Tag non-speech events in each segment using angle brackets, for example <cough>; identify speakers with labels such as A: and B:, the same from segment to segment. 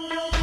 A: no, no.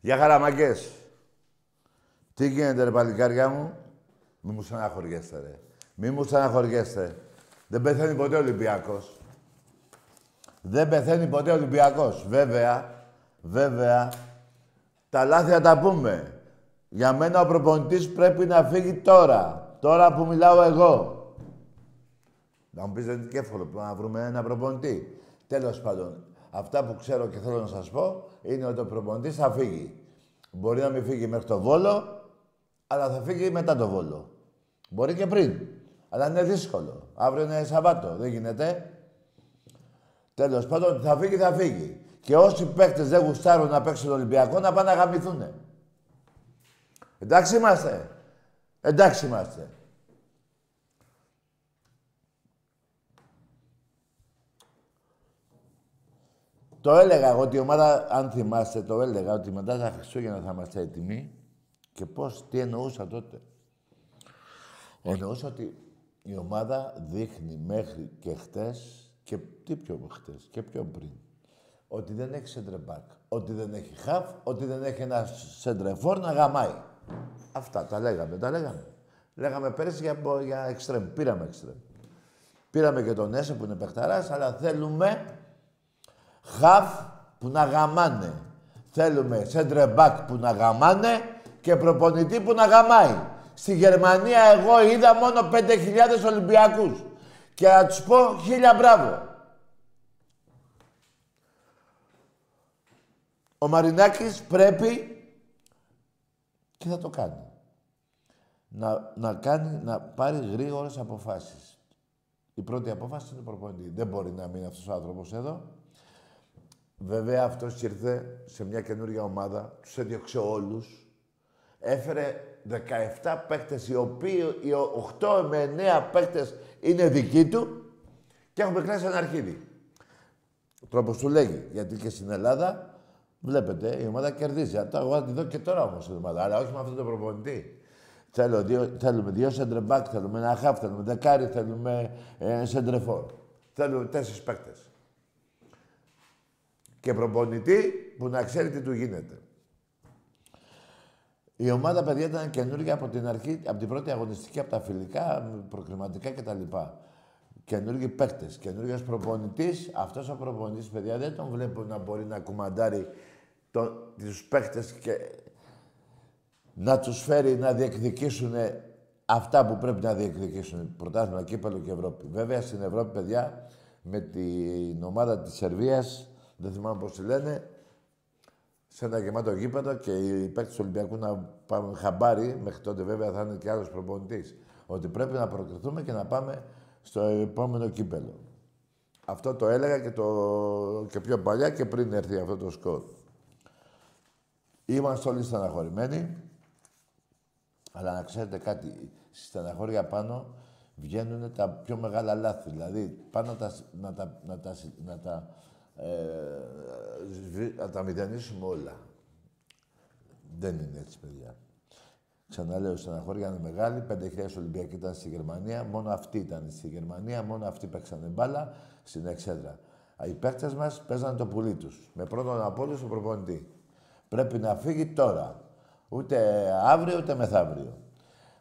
A: Για χαραμαγκές. Τι γίνεται ρε παλικάρια μου; Μη μου στεναχωριέστε ρε. Μη μου στεναχωριέστε. Δεν πεθαίνει ποτέ ο Ολυμπιακός. Δεν πεθαίνει ποτέ ο Ολυμπιακός. Βέβαια, βέβαια, τα λάθη θα τα πούμε. Για μένα ο προπονητής πρέπει να φύγει τώρα. Τώρα που μιλάω εγώ. Να μου πεις δεν είναι και εύκολο να βρούμε ένα προπονητή. Τέλος πάντων, αυτά που ξέρω και θέλω να σας πω είναι ότι ο προπονητής θα φύγει. Μπορεί να μην φύγει μέχρι το Βόλο, αλλά θα φύγει μετά το Βόλο. Μπορεί και πριν. Αλλά είναι δύσκολο. Αύριο είναι Σαββάτο. Δεν γίνεται. Τέλος πάντων, θα φύγει, θα φύγει. Και όσοι παίκτες δεν γουστάρουν να παίξουν Ολυμπιακό, να πάνε να γαμηθούν. Εντάξει είμαστε. Εντάξει είμαστε. Το έλεγα εγώ ότι η ομάδα, αν θυμάστε, το έλεγα ότι μετά τα Χριστούγεννα θα είμαστε έτοιμοι. Και πώς, τι εννοούσα τότε. Εννοούσα ότι η ομάδα δείχνει μέχρι και χτες και τι πιο χτες και πιο πριν. Ότι δεν έχει σεντρεμπάκ, ότι δεν έχει χαφ, ότι δεν έχει ένα σεντρεφόρ να γαμάει. Αυτά τα λέγαμε, τα λέγαμε. Λέγαμε πέρυσι για, για εξτρέμ, πήραμε εξτρέμ. Πήραμε και τον Έσε που είναι παιχταράς, αλλά θέλουμε Χαφ που να γαμάνε. Θέλουμε σέντρε που να γαμάνε και προπονητή που να γαμάει. Στη Γερμανία εγώ είδα μόνο 5.000 Ολυμπιακούς. Και να τους πω χίλια μπράβο. Ο Μαρινάκης πρέπει και θα το κάνει. Να, να, κάνει, να πάρει γρήγορες αποφάσεις. Η πρώτη απόφαση είναι προπονητή. Δεν μπορεί να μείνει αυτός ο άνθρωπος εδώ. Βέβαια αυτός ήρθε σε μια καινούργια ομάδα, τους έδιωξε όλους. Έφερε 17 παίκτες, οι οποίοι οι 8 με 9 παίκτες είναι δικοί του και έχουμε κλάσει ένα αρχίδι. Ο τρόπος του λέγει, γιατί και στην Ελλάδα βλέπετε η ομάδα κερδίζει. Αυτό εγώ θα τη δω και τώρα όμως στην ομάδα, αλλά όχι με αυτό το προπονητή. Θέλω δύο, θέλουμε δύο σεντρεμπάκ, θέλουμε ένα χάφ, θέλουμε δεκάρι, θέλουμε ε, σεντρεφόρ. Θέλουμε τέσσερις παίκτες και προπονητή που να ξέρει τι του γίνεται. Η ομάδα, παιδιά, ήταν καινούργια από την αρχή, από την πρώτη αγωνιστική, από τα φιλικά, προκριματικά κτλ. Καινούργιοι παίκτες, καινούργιος προπονητής. Αυτός ο προπονητής, παιδιά, δεν τον βλέπω να μπορεί να κουμαντάρει τους παίκτες και να τους φέρει να διεκδικήσουν αυτά που πρέπει να διεκδικήσουν. Πρωτάθλημα, κύπελο και Ευρώπη. Βέβαια, στην Ευρώπη, παιδιά, με την ομάδα της Σερβίας δεν θυμάμαι πώς τη λένε, σε ένα γεμάτο γήπεδο και οι παίκτες του Ολυμπιακού να πάμε χαμπάρι, μέχρι τότε βέβαια θα είναι και άλλος προπονητής, ότι πρέπει να προκριθούμε και να πάμε στο επόμενο κύπελο. Αυτό το έλεγα και, το... και πιο παλιά και πριν έρθει αυτό το σκορ. Είμαστε όλοι στεναχωρημένοι. Αλλά να ξέρετε κάτι, στη στεναχώρια πάνω βγαίνουν τα πιο μεγάλα λάθη. Δηλαδή, πάνω τα, να τα, να τα, να τα, ε, να τα μηδενίσουμε όλα. Δεν είναι έτσι, παιδιά. Ξαναλέω, στεναχώρια είναι μεγάλη. 5.000 Ολυμπιακοί ήταν στη Γερμανία. Μόνο αυτοί ήταν στη Γερμανία. Μόνο αυτοί παίξανε μπάλα στην εξέδρα. Οι παίκτες μας παίζανε το πουλί τους. Με πρώτον από όλους τον προπονητή. Πρέπει να φύγει τώρα. Ούτε αύριο ούτε μεθαύριο.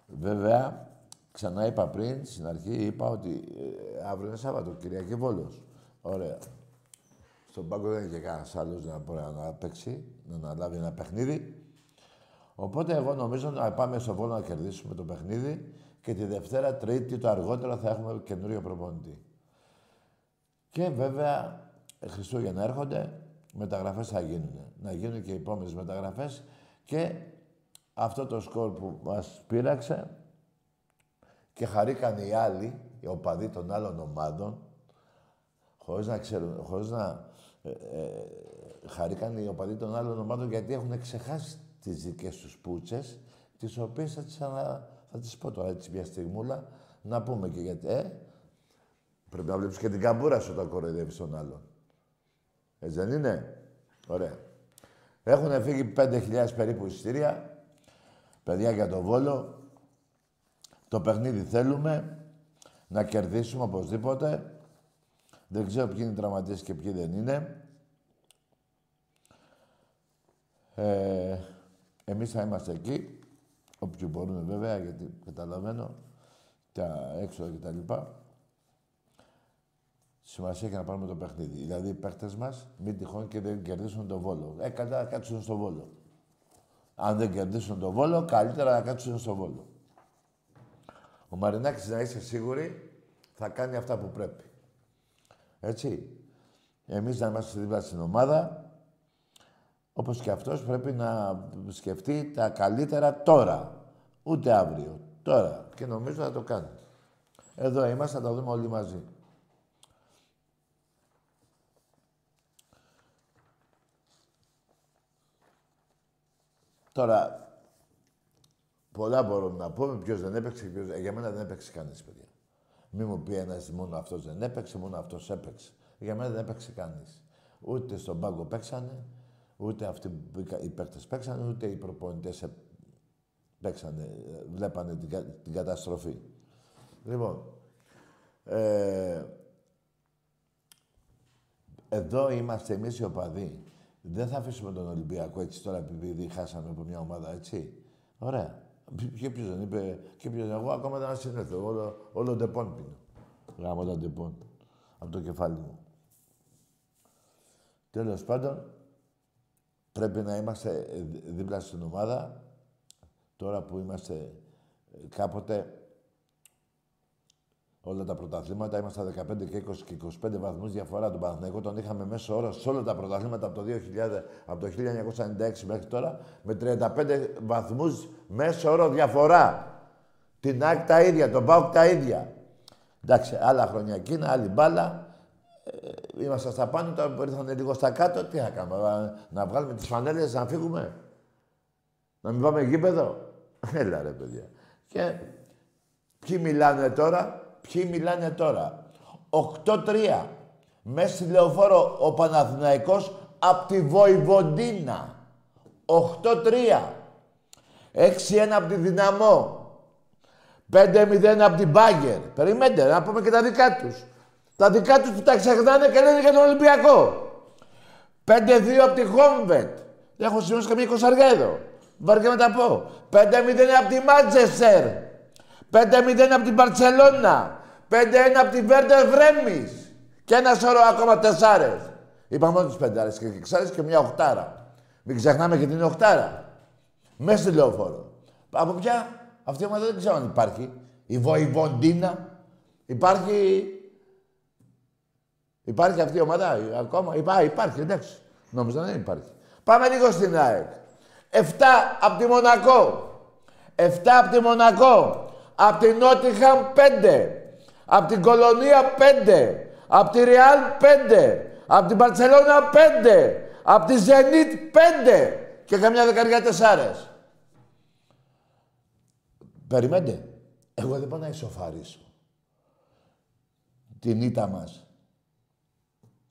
A: Βέβαια, ξανά είπα πριν, στην αρχή είπα ότι ε, αύριο είναι Σάββατο, Κυριακή Βόλος. Ωραία. Στον πάγκο δεν είναι και κανένας άλλος να μπορεί να παίξει, να αναλάβει ένα παιχνίδι. Οπότε εγώ νομίζω να πάμε στο Βόλο να κερδίσουμε το παιχνίδι και τη Δευτέρα, Τρίτη, το αργότερο θα έχουμε καινούριο προπονητή. Και βέβαια, Χριστούγεννα έρχονται, μεταγραφές θα γίνουν. Να γίνουν και οι επόμενες μεταγραφές και αυτό το σκορ που μας πείραξε και χαρήκαν οι άλλοι, οι οπαδοί των άλλων ομάδων, χωρίς να ξέρουν, χωρίς να ε, ε, χαρήκαν οι οπαδοί των άλλων ομάδων γιατί έχουν ξεχάσει τις δικές τους πούτσες, τις οποίες θα τις, ανα... θα τις πω τώρα έτσι μια στιγμούλα, να πούμε και γιατί, ε, πρέπει να βλέπεις και την καμπούρα σου όταν κοροϊδεύεις τον άλλον. Έτσι δεν είναι; Ωραία. Έχουν φύγει 5.000 περίπου εισιτήρια. Παιδιά για το Βόλο. Το παιχνίδι θέλουμε. Να κερδίσουμε οπωσδήποτε. Δεν ξέρω ποιοι είναι οι τραυματίες και ποιοι δεν είναι. Ε, εμείς θα είμαστε εκεί. Όποιοι μπορούν βέβαια, γιατί καταλαβαίνω τα έξοδα κτλ. Σημασία έχει να πάρουμε το παιχνίδι. Δηλαδή οι παίχτε μας μην τυχόν και δεν κερδίσουν τον βόλο. Ε, κατά να κάτσουν στο βόλο. Αν δεν κερδίσουν τον βόλο, καλύτερα να κάτσουν στο βόλο. Ο Μαρινάκης, να είσαι σίγουροι, θα κάνει αυτά που πρέπει. Έτσι. Εμείς να είμαστε δίπλα στην ομάδα, όπως και αυτός πρέπει να σκεφτεί τα καλύτερα τώρα. Ούτε αύριο. Τώρα. Και νομίζω θα το κάνει. Εδώ είμαστε, θα τα δούμε όλοι μαζί. Τώρα, πολλά μπορούμε να πούμε. Ποιος δεν έπαιξε, ποιος... Ε, για μένα δεν έπαιξε κανείς, παιδιά. Μη μου πει ένας μόνο αυτός δεν έπαιξε, μόνο αυτός έπαιξε. Για μένα δεν έπαιξε κανείς. Ούτε στον πάγκο παίξανε, ούτε αυτοί οι παίκτες παίξανε, ούτε οι προπονητές παίξανε, ε, βλέπανε την, την καταστροφή. Λοιπόν, ε, εδώ είμαστε εμείς οι οπαδοί. Δεν θα αφήσουμε τον Ολυμπιακό έτσι τώρα επειδή χάσαμε από μια ομάδα, έτσι. Ωραία. Και ποιος δεν είπε, και ποιος εγώ ακόμα δεν συνέλθω. Όλο, όλο Depon πίνω. Γαμώ τα Depon. Από το κεφάλι μου. Τέλος πάντων, πρέπει να είμαστε δίπλα στην ομάδα. Τώρα που είμαστε ε, κάποτε όλα τα πρωταθλήματα. Είμαστε 15 και 20 και 25 βαθμούς διαφορά. Τον Παναθηναϊκό τον είχαμε μέσο όρο σε όλα τα πρωταθλήματα από το, 2000, από το 1996 μέχρι τώρα με 35 βαθμούς μέσο όρο διαφορά. Την ΑΕΚ τα ίδια, τον ΠΑΟΚ τα ίδια. Εντάξει, άλλα χρόνια εκείνα, άλλη μπάλα. Ε, είμαστε στα πάνω, τώρα που ήρθαν λίγο στα κάτω, τι θα κάνουμε, να βγάλουμε τις φανέλες, να φύγουμε. Να μην πάμε γήπεδο. Έλα ρε παιδιά. Και ποιοι μιλάνε τώρα, Ποιοι μιλάνε τώρα; 8-3. Μέσα στη λεωφόρο ο Παναθηναϊκός από τη Βοηβοντίνα. 8-3. 6-1 από τη Δυναμό. 5-0 από την Μπάγκερ. Περιμένετε, να πούμε και τα δικά τους. Τα δικά τους που τα ξεχνάνε και λένε για τον Ολυμπιακό. 5-2 από τη Χόμβετ. Δεν έχω σημειώσει καμία εικοσαριά εδώ. Βαρκέ να τα πω. 5-0 από τη Μάντσεστερ. 5-0 από την Παρσελώνα. 5-1 από τη Βέρντερ Βρέμι. Και ένα σώρο ακόμα τεσσάρες. Είπαμε μόνο τις πεντάρες και εξάρες και μια οχτάρα. Μην ξεχνάμε και την οχτάρα. Μέσα στη λεωφόρο. Από ποια αυτή η ομάδα δεν ξέρω αν υπάρχει. Η Βοηβοντίνα. Υπάρχει. Υπάρχει αυτή η ομάδα ακόμα; Υπά, υπάρχει, εντάξει. Νόμιζα δεν υπάρχει. Πάμε λίγο στην ΑΕΚ. 7 από τη Μονακό. 7 από τη Μονακό. Από τη Νότιχαμ 5. Από την Κολονία 5. Από τη Ρεάλ 5. Από την Παρσελώνα 5. Από τη Ζενίτ 5. και καμιά δεκαριά τεσσάρες. Περιμένετε. Εγώ δεν πάω να ισοφαρίσω. Την ήττα μας.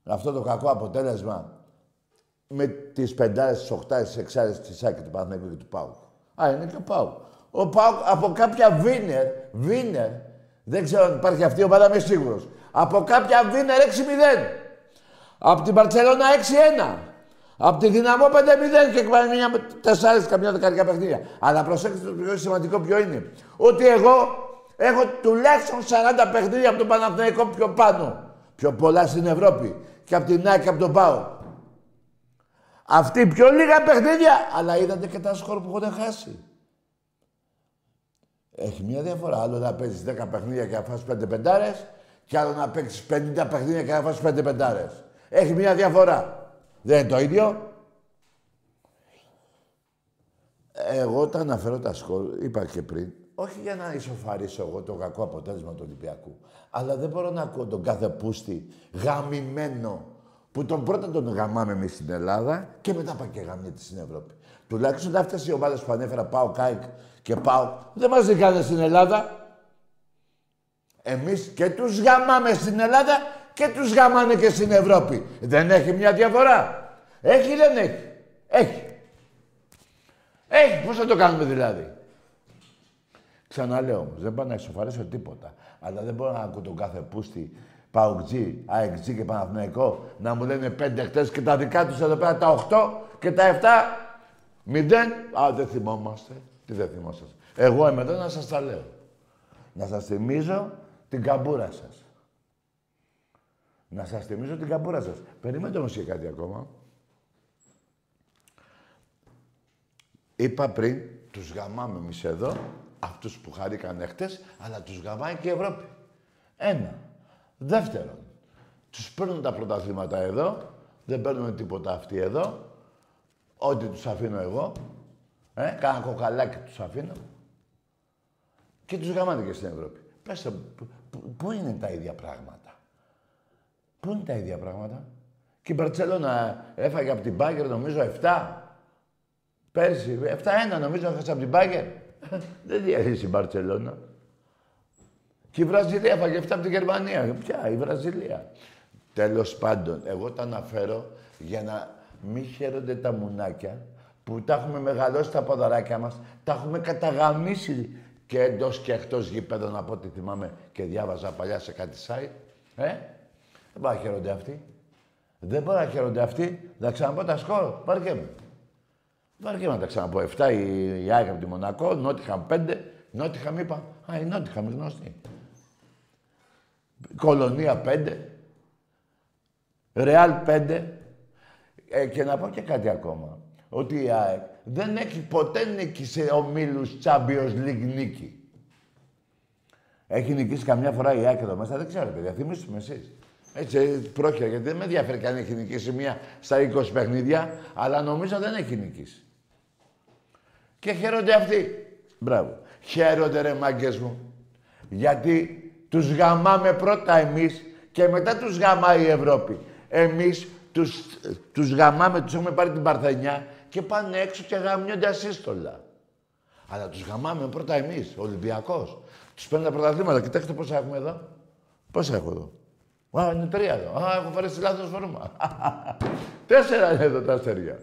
A: Αυτό το κακό αποτέλεσμα με τις πεντάρες, τις οχτάρες, τις εξάρες, τις Άκη του Παναθηναϊκού και του Πάου. Α, είναι και ο Πάου. Ο Πάου από κάποια βίνερ, βίνερ, δεν ξέρω αν υπάρχει αυτή η ομάδα, είμαι σίγουρος. Από κάποια βίνερ 6-0. Από την Παρσελώνα 6-1. Από τη Δυναμό 5-0 και εκβάλλει μια τεσσάρες καμιά δεκαριά παιχνίδια. Αλλά προσέξτε το πιο σημαντικό ποιο είναι. Ότι εγώ έχω τουλάχιστον 40 παιχνίδια από τον Παναθηναϊκό πιο πάνω. Πιο πολλά στην Ευρώπη. Και από την ΑΕΚ και από τον ΠΑΟ. Αυτοί πιο λίγα παιχνίδια, αλλά είδατε και τα σκορ που έχουν χάσει. Έχει μια διαφορά. Άλλο να παίζεις 10 παιχνίδια και να φας 5 πεντάρες, και άλλο να παίξεις 50 παιχνίδια και να φας 5 πεντάρες. Έχει μια διαφορά. Δεν είναι το ίδιο. Εγώ όταν αναφέρω τα σκορ, είπα και πριν, όχι για να ισοφαρίσω εγώ το κακό αποτέλεσμα του Ολυμπιακού, αλλά δεν μπορώ να ακούω τον κάθε πούστη γαμημένο που τον πρώτα τον γαμάμε εμείς στην Ελλάδα και μετά πάει και γαμιέται στην Ευρώπη. Τουλάχιστον αυτές οι ομάδες που ανέφερα, πάω Κάικ και πάω, δεν μας δικάνε στην Ελλάδα. Εμείς και τους γαμάμε στην Ελλάδα και τους γαμάνε και στην Ευρώπη. Δεν έχει μια διαφορά. Έχει ή δεν έχει. Έχει. Έχει. Πώς θα το κάνουμε δηλαδή; Ξαναλέω όμως, δεν πάω να ισοφαρίσω τίποτα. Αλλά δεν μπορώ να ακούω τον κάθε πούστη Παουτζή, ΑΕΚΤΖΙ και Παναθηναϊκό να μου λένε πέντε χτες και τα δικά τους εδώ πέρα τα οχτώ και τα εφτά μηδέν. Α, δεν θυμόμαστε. Τι δεν θυμόσαστε. Εγώ είμαι εδώ να σας τα λέω. Να σας θυμίζω την καμπούρα σας. Να σας θυμίζω την καμπούρα σας. Περιμένετε όμως και κάτι ακόμα. Είπα πριν, τους γαμάμε εμείς εδώ, αυτούς που χαρήκαν χτες, αλλά τους γαμάει και η Ευρώπη. Ένα. Δεύτερον, τους παίρνουν τα πρωταθλήματα εδώ, δεν παίρνουν τίποτα αυτοί εδώ, ό,τι τους αφήνω εγώ, ε, κάνα κοκαλάκι τους αφήνω και τους γαμάτε και στην Ευρώπη. Πες πού είναι τα ίδια πράγματα; Πού είναι τα ίδια πράγματα; Και η Μπαρτσελώνα έφαγε από την Μπάγκερ νομίζω 7. Πέρσι, 7-1 νομίζω έφαγε από την Μπάγκερ. <laughs> Δεν διαχείρισε η Μπαρτσελώνα. Και η Βραζιλία έφαγε 7 από την Γερμανία. Ποια, η Βραζιλία. Τέλος πάντων, εγώ τα αναφέρω για να μην χαίρονται τα μουνάκια που τα έχουμε μεγαλώσει τα ποδαράκια μας, τα έχουμε καταγαμίσει και εντός και εκτός γηπέδων από ό,τι θυμάμαι και διάβαζα παλιά σε κάτι site. Ε, δεν μπορεί να χαίρονται αυτοί. Δεν μπορεί να χαίρονται αυτοί. Να ξαναπώ τα σκορ. Βαριέμαι. Βαριέμαι να τα ξαναπώ. 7 η, η από τη Μονακό, Νότιχαμ 5. Νότιχαμ είπα. Α, η Νότιχαμ γνωστή. Κολονία 5. Ρεάλ 5. Ε, και να πω και κάτι ακόμα. Ότι η ΑΕΚ δεν έχει ποτέ νίκη σε ομίλους Champions League νίκη. Έχει νικήσει καμιά φορά η ΑΕΚ εδώ μέσα, δεν ξέρω, παιδιά. Θυμήστε με εσείς. Έτσι, πρόκειται, γιατί δεν με ενδιαφέρει καν έχει νικήσει μία στα 20 παιχνίδια, αλλά νομίζω δεν έχει νικήσει. Και χαίρονται αυτοί. Μπράβο. Χαίρονται ρε μάγκες μου. Γιατί τους γαμάμε πρώτα εμείς και μετά τους γαμάει η Ευρώπη. Εμείς τους, τους γαμάμε, τους έχουμε πάρει την Παρθενιά και πάνε έξω και γαμιόνται ασύστολα. Αλλά τους γαμάμε πρώτα εμείς, ο Ολυμπιακός. Τους παίρνουν τα πρωταθλήματα. Κοιτάξτε πόσα έχουμε εδώ. Πόσα έχω εδώ. Α, είναι τρία εδώ. Α, έχω φέρει στη λάθος φόρμα. <laughs> Τέσσερα είναι εδώ τα αστέρια.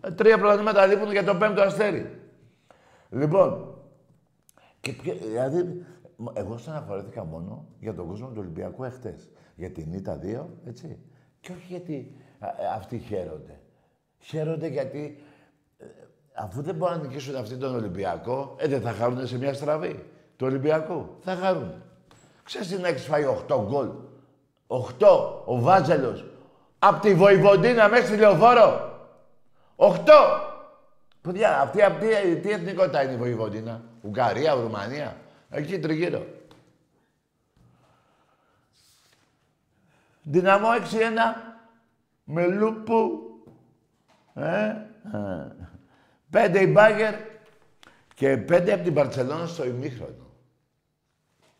A: Ε, τρία πρωταθλήματα λείπουν για το πέμπτο αστέρι. Λοιπόν, και, δηλαδή εγώ στεναχωρέθηκα μόνο για τον κόσμο του Ολυμπιακού εχθές. Για την ΙΤΑ 2, έτσι. Και όχι γιατί αυτοί χαίρονται. Χαίρονται γιατί ε, αφού δεν μπορούν να νικήσουν αυτοί τον Ολυμπιακό, ε, δεν θα χαρούν σε μια στραβή του Ολυμπιακού. Θα χαρούν. Ξέρεις τι να έχεις φάει 8 γκολ; 8 ο Βάζελος. Απ' τη Βοηβοντίνα μέσα στη Λεωφόρο. 8. Παιδιά, αυτή, αυτή, τι εθνικότητα είναι η Βοηβοντίνα; Ουγγαρία, Ρουμανία; Εκεί τριγύρω. Δυναμό 6-1 με λούπου. Ε, ε. Πέντε η Μπάγκερ και πέντε από την Παρσελόνα στο ημίχρονο.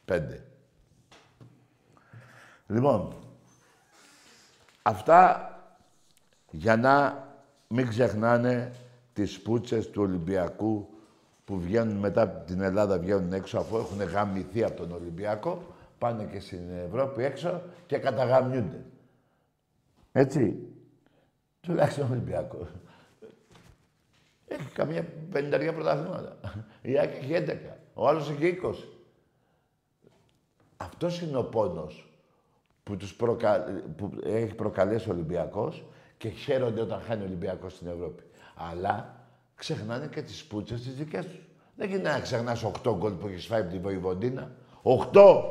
A: Πέντε. Λοιπόν, αυτά για να μην ξεχνάνε τις πούτσες του Ολυμπιακού που βγαίνουν μετά την Ελλάδα, βγαίνουν έξω αφού έχουν γαμηθεί από τον Ολυμπιακό, πάνε και στην Ευρώπη έξω και καταγαμιούνται. Έτσι. Τουλάχιστον Ολυμπιακός. Έχει καμία πενταριά πρωταθλήματα. Η Άκη έχει 11. Ο άλλος έχει 20. Αυτός είναι ο πόνος που, τους προκα... που έχει προκαλέσει ο Ολυμπιακός και χαίρονται όταν χάνει ο Ολυμπιακός στην Ευρώπη. Αλλά ξεχνάνε και τις πούτσες τις δικές τους. Δεν γίνεται να ξεχνάς 8 γκολ που έχεις φάει από τη Βοηβοντίνα. 8!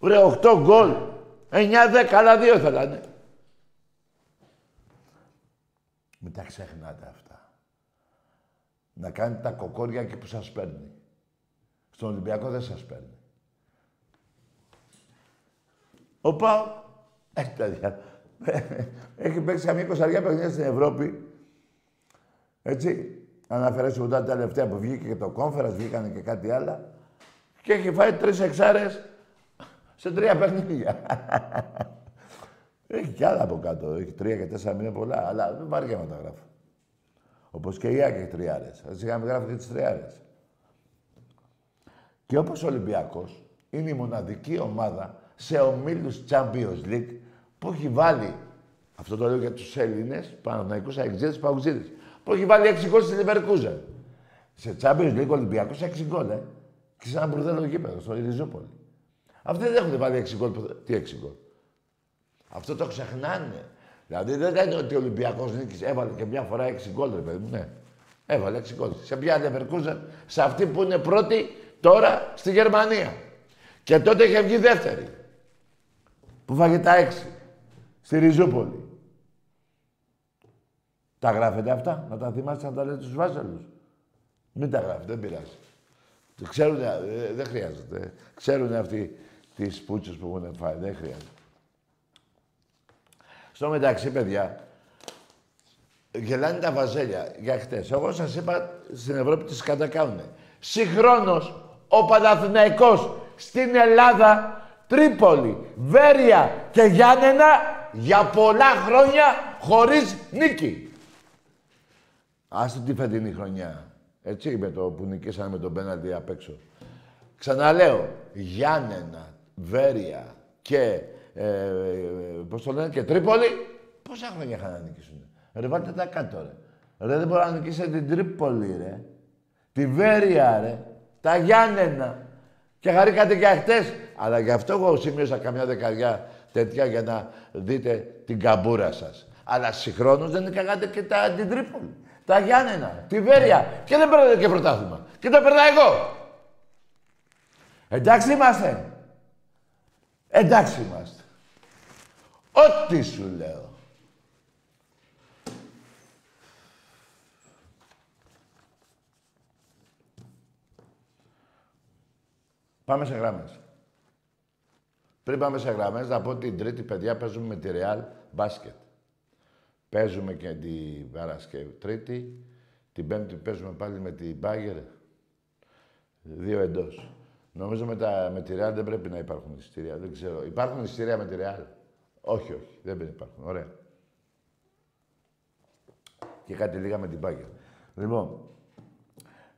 A: Ρε, 8 γκολ! 9-10, άλλα δύο θέλανε. Μην τα ξεχνάτε αυτά. Να κάνετε τα κοκόρια εκεί που σας παίρνει. Στον Ολυμπιακό δεν σας παίρνει. Ο Πάο, έχει παιδιά. έχει παίξει καμία εικοσαριά παιχνίδια στην Ευρώπη. Έτσι. Αναφέρεσαι τα τελευταία που βγήκε και το κόμφερα, βγήκαν και κάτι άλλο. Και έχει φάει τρεις εξάρες σε τρία παιχνίδια. Έχει κι άλλα από κάτω. Έχει τρία και τέσσερα μήνε πολλά, αλλά δεν βάρια να τα γράφω. Όπως και η Άκη έχει τριάρες. Έτσι είχαμε γράφει και τις τριάρες. Και όπως ο Ολυμπιακός είναι η μοναδική ομάδα σε ομίλους Champions League που έχει βάλει. Αυτό το λέω για τους Έλληνες, Παναθηναϊκού, Αεξίδε, Παουξίδε. Που έχει βάλει 6 γκολ στη Λιβερκούζα. Σε Champions League ο Ολυμπιακός 6 γκολ, ε. Και σε ένα μπουρδέλο γήπεδος, στο Ριζούπολη. Αυτοί δεν έχουν βάλει 6 γκολ. Τι 6 γκολ. Αυτό το ξεχνάνε. Δηλαδή δεν είναι ότι ο Ολυμπιακός νίκησε. Έβαλε και μια φορά 6 γκολ, ρε παιδί μου. Ναι. Έβαλε 6 γκολ. Σε ποια Λεβερκούζα, σε αυτή που είναι πρώτη τώρα στη Γερμανία. Και τότε είχε βγει δεύτερη. Που φάγε τα 6. Στη Ριζούπολη. Τα γράφετε αυτά, να τα θυμάστε να τα λέτε στους βάζελους. Μην τα γράφετε, δεν πειράζει. Ξέρουν, ε, δεν χρειάζεται. Ξέρουν αυτοί τις πούτσες που έχουν φάει, δεν χρειάζεται. Στο μεταξύ, παιδιά, γελάνε τα βαζέλια για χτες. Εγώ σας είπα, στην Ευρώπη τις κατακάουνε. Συγχρόνως, ο Παναθηναϊκός στην Ελλάδα, Τρίπολη, Βέρεια και Γιάννενα για πολλά χρόνια χωρίς νίκη. Άστε τη φετινή χρονιά. Έτσι, με το που νικήσαμε με τον πέναλτι απ' έξω. Ξαναλέω, Γιάννενα, Βέρεια και, ε, πώς το λένε, και Τρίπολη, πόσα χρόνια είχαν να νικήσουν. Ρε, βάλτε τα κάτω, ρε. Ρε, δεν μπορεί να νικήσει την Τρίπολη, ρε. Τη Βέρεια, ρε. Τα Γιάννενα. Και χαρήκατε και χτες. Αλλά γι' αυτό εγώ σημείωσα καμιά δεκαριά τέτοια για να δείτε την καμπούρα σας. Αλλά συγχρόνως δεν νικάγατε και τα, την Τρίπολη τα Γιάννενα, τη Βέρεια και δεν παίρνετε και πρωτάθλημα. Και το περνάω εγώ. Εντάξει είμαστε. Εντάξει είμαστε. Ό,τι σου λέω. Πάμε σε γράμμες. Πριν πάμε σε γράμμες, να πω την τρίτη παιδιά παίζουμε με τη Real μπάσκετ. Παίζουμε και την Παρασκευή Τρίτη. Την Πέμπτη παίζουμε πάλι με την Μπάγκερ. Δύο εντός. Νομίζω με, τα, με τη Ρεάλ δεν πρέπει να υπάρχουν εισιτήρια. Δεν ξέρω. Υπάρχουν εισιτήρια με τη Ρεάλ. Όχι, όχι. Δεν υπάρχουν. Ωραία. Και κάτι λίγα με την Μπάγκερ. Λοιπόν,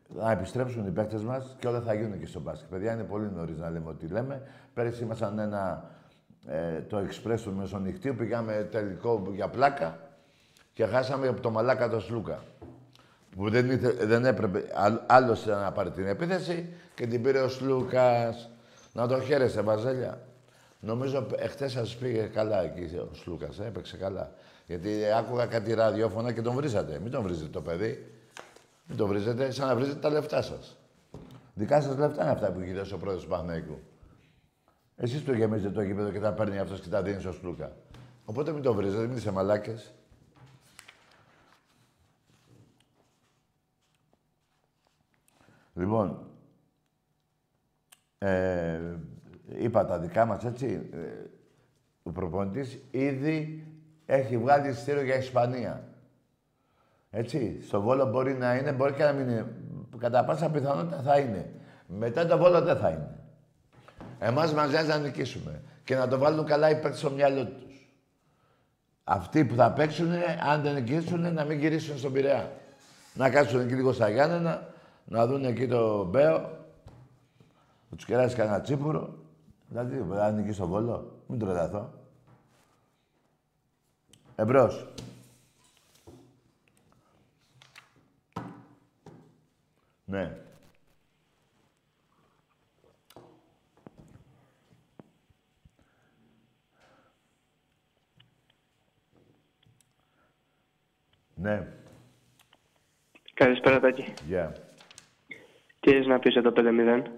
A: να επιστρέψουν οι παίκτες μας και όλα θα γίνουν και στο μπάσκετ. Παιδιά, είναι πολύ νωρίς να λέμε ό,τι λέμε. Πέρυσι ήμασταν ένα, ε, το εξπρές του Μεσονυχτίου, πήγαμε τελικό για πλάκα και χάσαμε από το μαλάκα το Σλούκα. Που δεν, ήθε, δεν έπρεπε άλλος να πάρει την επίθεση και την πήρε ο Σλούκας. Να το χαίρεστε, Βαζέλια. Νομίζω εχθές σας πήγε καλά εκεί ο Σλούκας, ε, έπαιξε καλά. Γιατί άκουγα κάτι ραδιόφωνα και τον βρίζατε. Μην τον βρίζετε το παιδί. Μην τον βρίζετε, σαν να βρίζετε τα λεφτά σας. Δικά σας λεφτά είναι αυτά που έχει δώσει ο πρόεδρος του Παναγικού. Εσείς το γεμίζετε το γήπεδο και τα παίρνει αυτός και τα δίνει στο Σλούκα. Οπότε μην το βρίζετε, μην είσαι μαλάκες. Λοιπόν, ε, είπα τα δικά μας, έτσι. Ε, ο προπονητής ήδη έχει βγάλει εισιτήριο για Ισπανία. Έτσι, στο Βόλο μπορεί να είναι, μπορεί και να μην είναι. Κατά πάσα πιθανότητα θα είναι. Μετά το Βόλο δεν θα είναι. Εμάς μας νοιάζει να νικήσουμε. Και να το βάλουν καλά οι στο μυαλό τους. Αυτοί που θα παίξουν, αν δεν νικήσουν, να μην γυρίσουν στον Πειραιά. να κάτσουν εκεί λίγο στα Γιάννενα, να δουν εκεί το Μπέο, να τους κεράσει κανένα τσίπουρο. Δηλαδή, αν είναι εκεί στο Βόλο, μην τρελαθώ. Εμπρός. Ναι. Ναι.
B: Καλησπέρα, Τάκη.
A: Γεια.
B: Τι έχεις να πεις για το 5-0.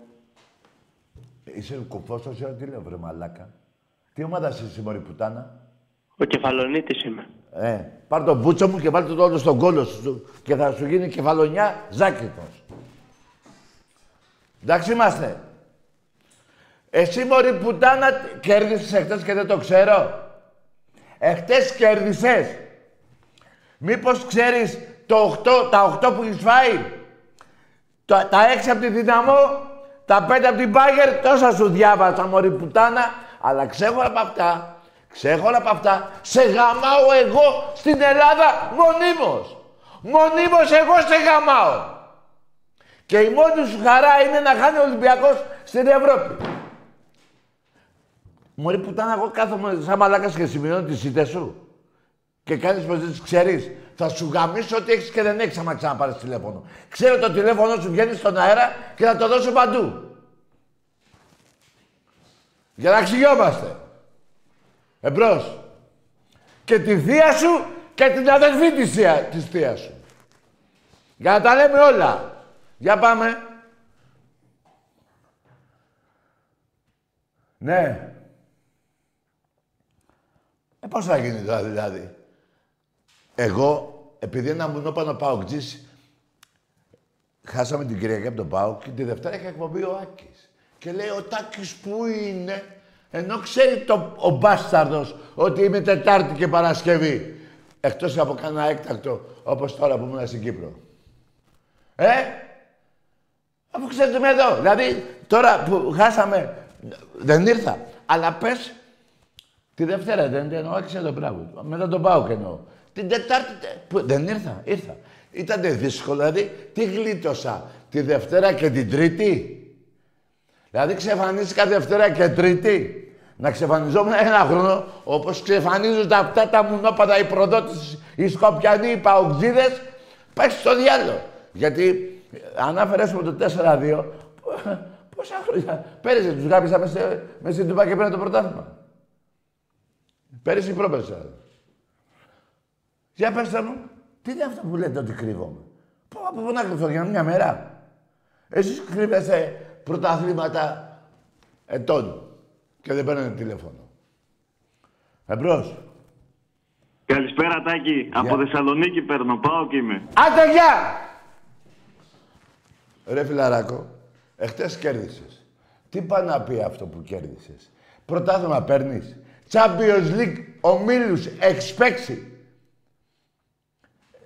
A: Είσαι κουφός τόση ώρα, τι λέω, βρε μαλάκα. Τι ομάδα είσαι εσύ, μωρή πουτάνα;
B: Ο Κεφαλονίτης είμαι.
A: Ε, πάρ το μπούτσο μου και βάλ το όλο στον κόλο σου και θα σου γίνει κεφαλονιά ζάκητος. Εντάξει είμαστε. Εσύ μωρή πουτάνα κέρδισες εχθές και δεν το ξέρω. Εχθές κέρδισες. Μήπως ξέρεις το 8, τα 8 που έχεις φάει; Τα, τα 6 από τη Δυναμό, τα 5 από την Πάγερ, τόσα σου διάβασα μωρή πουτάνα. Αλλά ξέχωρα από αυτά, ξέχωρα από αυτά, σε γαμάω εγώ στην Ελλάδα μονίμως. Μονίμως εγώ σε γαμάω. Και η μόνη σου χαρά είναι να χάνει ο Ολυμπιακός στην Ευρώπη. Μωρή πουτάνα, εγώ κάθομαι σαν μαλάκας και σημειώνω τις ήττες σου. Και κάνεις πως δεν τις ξέρεις. Θα σου γαμίσω ότι έχεις και δεν έχεις άμα ξαναπάρεις τηλέφωνο. Ξέρω το τηλέφωνο σου βγαίνει στον αέρα και θα το δώσω παντού. Για να ξυγιόμαστε. Εμπρός. Και τη θεία σου και την αδελφή της, θεία, της θείας σου. Για να τα λέμε όλα. Για πάμε. Ναι. Ε, πώς θα γίνει τώρα δηλαδή; Εγώ, επειδή ένα μονόπανο Πάοκτζής, χάσαμε την Κυριακή από τον Πάοκ και τη Δευτέρα είχε εκπομπή ο Άκης. Και λέει, ο Τάκης πού είναι, ενώ ξέρει το, ο μπάσταρδος ότι είμαι Τετάρτη και Παρασκευή. Εκτός από κανένα έκτακτο, όπως τώρα που ήμουν στην Κύπρο. Ε, αφού ξέρετε με εδώ. Δηλαδή, τώρα που χάσαμε, δεν ήρθα. Αλλά πες, τη Δευτέρα δεν εννοώ, άρχισε το πράγμα. Μετά τον πάω και εννοώ. Την Τετάρτη, που, δεν ήρθα, ήρθα. Ήταν δύσκολο, δηλαδή, τι γλίτωσα, τη Δευτέρα και την Τρίτη. Δηλαδή ξεφανίστηκα Δευτέρα και Τρίτη. Να ξεφανιζόμουν ένα χρόνο, όπως ξεφανίζονται αυτά τα μουνόπατα, οι προδότες, οι Σκοπιανοί, οι Παουτζίδες, πάει στο διάλογο. Γιατί αν αφαιρέσουμε το 4-2, <laughs> πόσα χρόνια. Πέρυσι τους γάπησα μέσα, μέσα στην Τούπα και πήρα το πρωτάθλημα. Πέρυσι πρόπερσα. Για πέστε μου, τι είναι αυτό που λέτε ότι κρύβομαι; Πού από πού να κρυφθώ για μια μέρα. Εσείς κρύβεστε πρωταθλήματα ετών και δεν παίρνετε τηλέφωνο. Εμπρός.
C: Καλησπέρα Τάκη. Από Θεσσαλονίκη παίρνω. Πάω και είμαι.
A: Άντε, γεια! Ρε φιλαράκο, εχθές κέρδισες. Τι πάει να πει αυτό που κέρδισες; Πρωτάθλημα παίρνεις; Champions League ομίλους έχεις παίξει;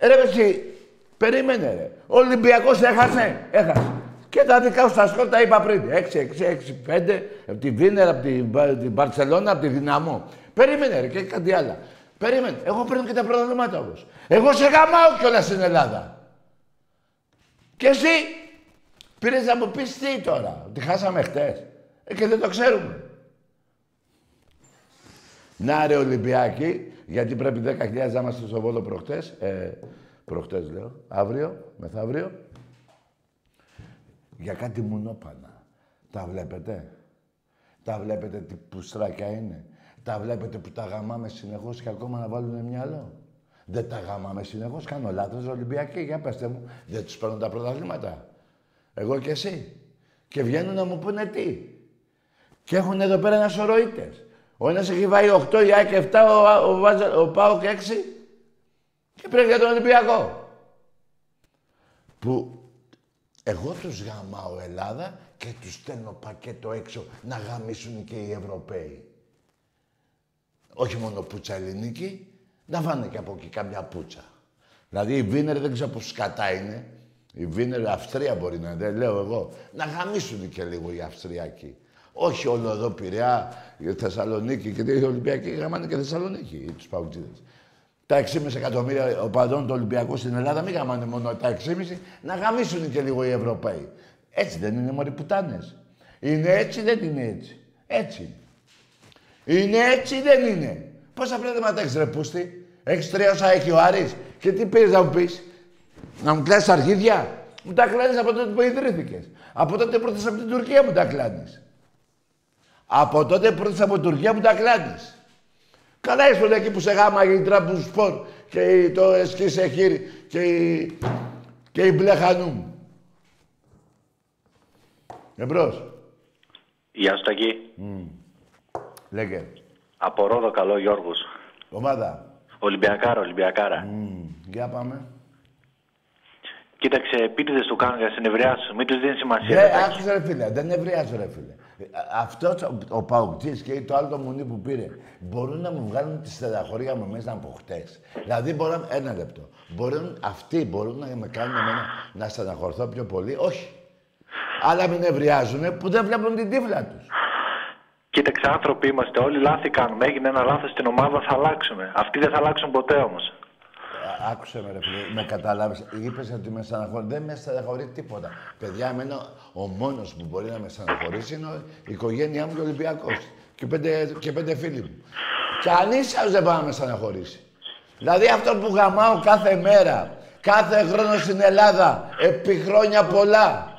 A: Ρε εσύ, περίμενε ρε. Ο Ολυμπιακός έχασε. Έχασε. Και τα δικά σου στα σκόρ τα είπα πριν. 6-6, 6-5, από τη Βίνερ, από την, την Παρσελώνα, από τη Δυναμό. Περίμενε ρε και κάτι άλλο. Περίμενε. Εγώ παίρνω και τα πρωταθλήματα όμως. Εγώ σε γαμάω κιόλας στην Ελλάδα. Και εσύ πήρες να μου πεις τι τώρα, ότι χάσαμε χτες. Ε, και δεν το ξέρουμε. Να ρε Ολυμπιακή, γιατί πρέπει 10.000 να είμαστε στο Βόλο προχτές. Ε, προχτές λέω, αύριο, μεθαύριο. Για κάτι μουνόπανα. Τα βλέπετε; Τα βλέπετε τι πουστράκια είναι; Τα βλέπετε που τα γαμάμε συνεχώς και ακόμα να βάλουν μυαλό; Δεν τα γαμάμε συνεχώς. Κάνω λάθος Ολυμπιακή. Για πέστε μου. Δεν τους παίρνουν τα πρωταθλήματα. Εγώ και εσύ. Και βγαίνουν να μου πούνε τι. Και έχουν εδώ πέρα ένα σωρό ήττες. Ο ένας έχει βάλει 8, η ΑΕΚ 7, ο, ο, ο, Πάο και 6. Και πρέπει για τον Ολυμπιακό. Που εγώ τους γαμάω Ελλάδα και τους στέλνω πακέτο έξω να γαμίσουν και οι Ευρωπαίοι. Όχι μόνο πουτσα ελληνική, να φάνε και από εκεί καμιά πουτσα. Δηλαδή η Βίνερ δεν ξέρω πώς σκατά είναι. Η Βίνερ Αυστρία μπορεί να είναι, δεν λέω εγώ. Να γαμίσουν και λίγο οι Αυστριακοί. Όχι όλο εδώ Πειραιά, η Θεσσαλονίκη και οι Ολυμπιακοί γαμάνε και Θεσσαλονίκη, τους Παουτζίδες. τα 6,5 εκατομμύρια οπαδών του Ολυμπιακού στην Ελλάδα, μην γαμάνε μόνο τα 6,5, να γαμίσουν και λίγο οι Ευρωπαίοι. Έτσι δεν είναι μωροί πουτάνες. Είναι έτσι δεν είναι έτσι. Έτσι. Είναι έτσι δεν είναι. Πόσα πράγματα έχεις ρε πούστη; Έχεις τρία όσα έχει ο Άρης; Και τι πήρες να μου πεις; Να μου κλάσεις αρχίδια; Μου τα κλάνεις από τότε που ιδρύθηκες. Από τότε που από την Τουρκία μου τα κλάνεις. Από τότε που από την Τουρκία μου τα κλάνεις. Καλά ήσουν εκεί που σε γάμα η Τραμπου Σπορ και το Εσκίσε Χείρι και η, και η Μπλε Χανούμ. Εμπρός.
D: Γεια σου Τακί.
A: Mm. Λέγε.
D: Από Ρόδο καλό Γιώργος.
A: Ομάδα.
D: Ολυμπιακάρα, Ολυμπιακάρα.
A: Mm. Για πάμε.
D: Κοίταξε, επίτηδες του κάνουν για συνευριάσου. Μην τους δίνεις σημασία.
A: Δεν άκουσε ρε φίλε, δεν νευριάζω ρε φίλε. Αυτός ο, ο Παουκτή και το άλλο το μουνί που πήρε μπορούν να μου βγάλουν τη στεναχωρία μου μέσα από χτες. Δηλαδή μπορούν, ένα λεπτό. Μπορούν, αυτοί μπορούν να με κάνουν εμένα να στεναχωρθώ πιο πολύ; Όχι. Αλλά μην νευριάζουν που δεν βλέπουν την τύφλα τους.
D: Κοίταξε, άνθρωποι είμαστε. Όλοι λάθη κάνουμε. Έγινε ένα λάθος στην ομάδα, θα αλλάξουμε. Αυτοί δεν θα αλλάξουν ποτέ όμως.
A: Άκουσε με, ρε φίλε, με κατάλαβε. Είπες ότι με στεναχωρεί. Δεν με στεναχωρεί τίποτα. Παιδιά, εμένα ο μόνος που μπορεί να με στεναχωρήσει είναι η οικογένειά μου και ο Ολυμπιακός. Και πέντε, και πέντε φίλοι μου. Κανεί άλλος δεν μπορεί να με στεναχωρήσει. Δηλαδή αυτό που γαμάω κάθε μέρα, κάθε χρόνο στην Ελλάδα, επί χρόνια πολλά.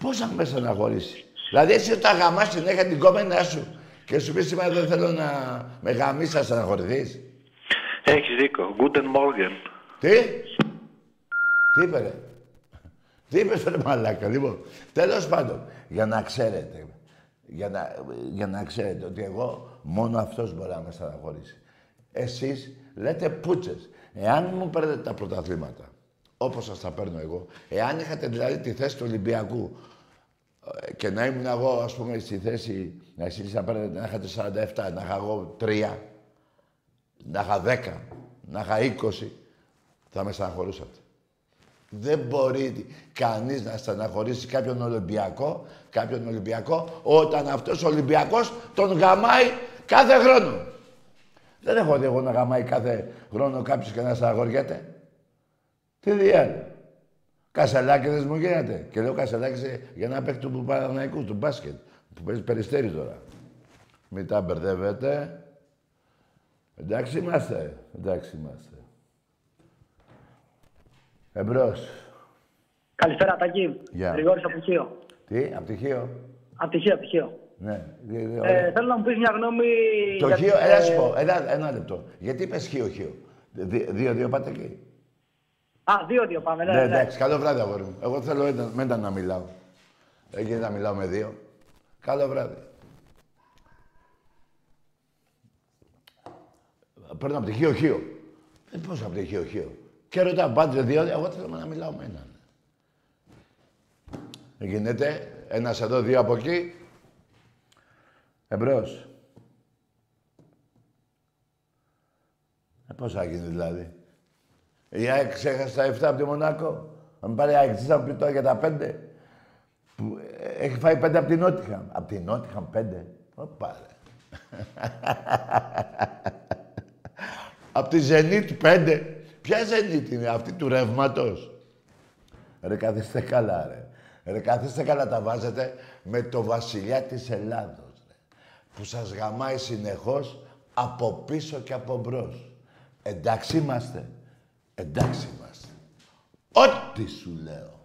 A: Πώς θα με στεναχωρήσει; Δηλαδή εσύ όταν γαμάς συνέχεια την κόμενά σου και σου πεις σήμερα δεν θέλω να με γαμίσεις, να στεναχωρηθείς.
D: Έχεις δίκιο. Guten Morgen.
A: Τι; Τι είπε, ρε; Τι είπες, ρε μαλάκα. Λοιπόν, τέλος πάντων, για να ξέρετε, για να, για να ξέρετε ότι εγώ μόνο αυτός μπορεί να με στεναχωρήσει. Εσείς λέτε πούτσες. Εάν μου παίρνετε τα πρωταθλήματα, όπως σας τα παίρνω εγώ, εάν είχατε δηλαδή τη θέση του Ολυμπιακού ε, και να ήμουν εγώ, ας πούμε, στη θέση να εσείς να, παίρνετε, να είχατε 47, να είχα εγώ 3, να είχα 10, να είχα 20, θα με στεναχωρούσατε. Δεν μπορεί κανείς να στεναχωρήσει κάποιον Ολυμπιακό, κάποιον Ολυμπιακό, όταν αυτός ο Ολυμπιακός τον γαμάει κάθε χρόνο. Δεν έχω δει εγώ να γαμάει κάθε χρόνο κάποιος και να στεναχωριέται. Τι διάλογο. Κασελάκηδες μου γίνεται. Και λέω κασελάκης για να παίξει του Παναναϊκού, του μπάσκετ, που παίζει περιστέρι τώρα. Μην τα μπερδεύετε. Εντάξει είμαστε. Εντάξει είμαστε. Εμπρός.
E: Καλησπέρα, Τάκη.
A: Γεια.
E: Γρηγόρης από Χίο.
A: Τι, απ' τη Χίο;
E: Από τη Χίο, από τη Χίο.
A: Ναι. δι- δι-
E: Ε,
A: ωραία.
E: θέλω να μου πεις μια γνώμη...
A: Το
E: για
A: Χίο,
E: τις,
A: έλα
E: ε,
A: σου πω, ένα, ένα λεπτό. Γιατί είπες Χίο, Χίο; Δι- Δύο-δύο πάτε εκεί.
E: Α, δύο-δύο πάμε, ναι,
A: Ναι,
E: ναι.
A: εντάξει, καλό βράδυ, αγόρι μου. Εγώ θέλω ένα- με ένα να μιλάω. Δεν γίνεται να μιλάω με δύο. Καλό βράδυ. Παίρνω από τη Χίο Χίο. Ε, πώς από τη Χίο Χίο. Και ρωτάω πάντρε δύο, εγώ θέλω να μιλάω με έναν. Δεν γίνεται. Ένας εδώ, δύο από εκεί. Εμπρός. Ε, πώς θα γίνει δηλαδή. Η ΑΕΚ ξέχασε τα 7 από τη Μονάκο. Θα μου πάρει η ΑΕΚ θα μου πει τώρα για τα 5. Που ε, έχει φάει 5 από την Νότιχαμ. Από την Νότιχαμ 5. Ωπα, ρε. <laughs> από τη Ζενίτ 5. Ποια Ζενίτ είναι αυτή του ρεύματος; Ρε καθίστε καλά ρε. Ρε καθίστε καλά τα βάζετε με το βασιλιά της Ελλάδος. Ρε. Που σας γαμάει συνεχώς από πίσω και από μπρος. Εντάξει είμαστε. Εντάξει είμαστε. Ό,τι σου λέω.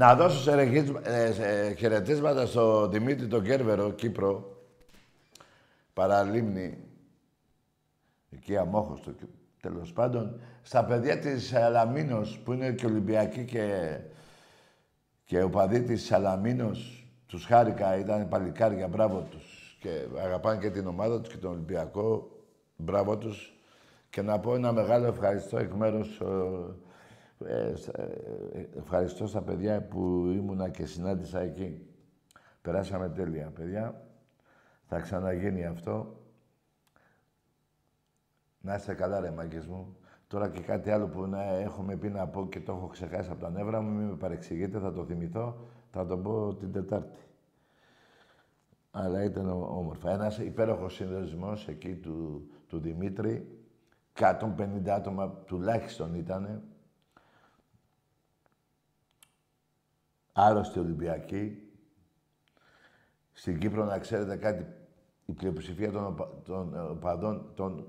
A: Να δώσω σε ρεγίσ- ε, σε χαιρετίσματα στο Δημήτρη τον Κέρβερο, Κύπρο, παραλίμνη, εκεί αμόχωστο, και- τέλος πάντων, στα παιδιά της Σαλαμίνος, που είναι και Ολυμπιακοί και, και οπαδοί της Σαλαμίνος, τους χάρηκα, ήταν παλικάρια, μπράβο τους. Και αγαπάνε και την ομάδα τους και τον Ολυμπιακό, μπράβο τους. Και να πω ένα μεγάλο ευχαριστώ εκ μέρους ε, ε, σ- ε, ευχαριστώ στα παιδιά που ήμουνα και συνάντησα εκεί. Περάσαμε τέλεια, παιδιά. Θα ξαναγίνει αυτό. Να είστε καλά, ρε μάγκες μου. Τώρα και κάτι άλλο που να έχουμε πει να πω και το έχω ξεχάσει από τα νεύρα μου, μην με παρεξηγείτε, θα το θυμηθώ, θα το πω την Τετάρτη. Αλλά ήταν ο- όμορφα. Ένας υπέροχος συνδεσμός εκεί του, του Δημήτρη. 150 άτομα τουλάχιστον ήτανε. Άρρωστοι Ολυμπιακοί. Στην Κύπρο, να ξέρετε κάτι, η πλειοψηφία των, οπα- των ε, οπαδών των,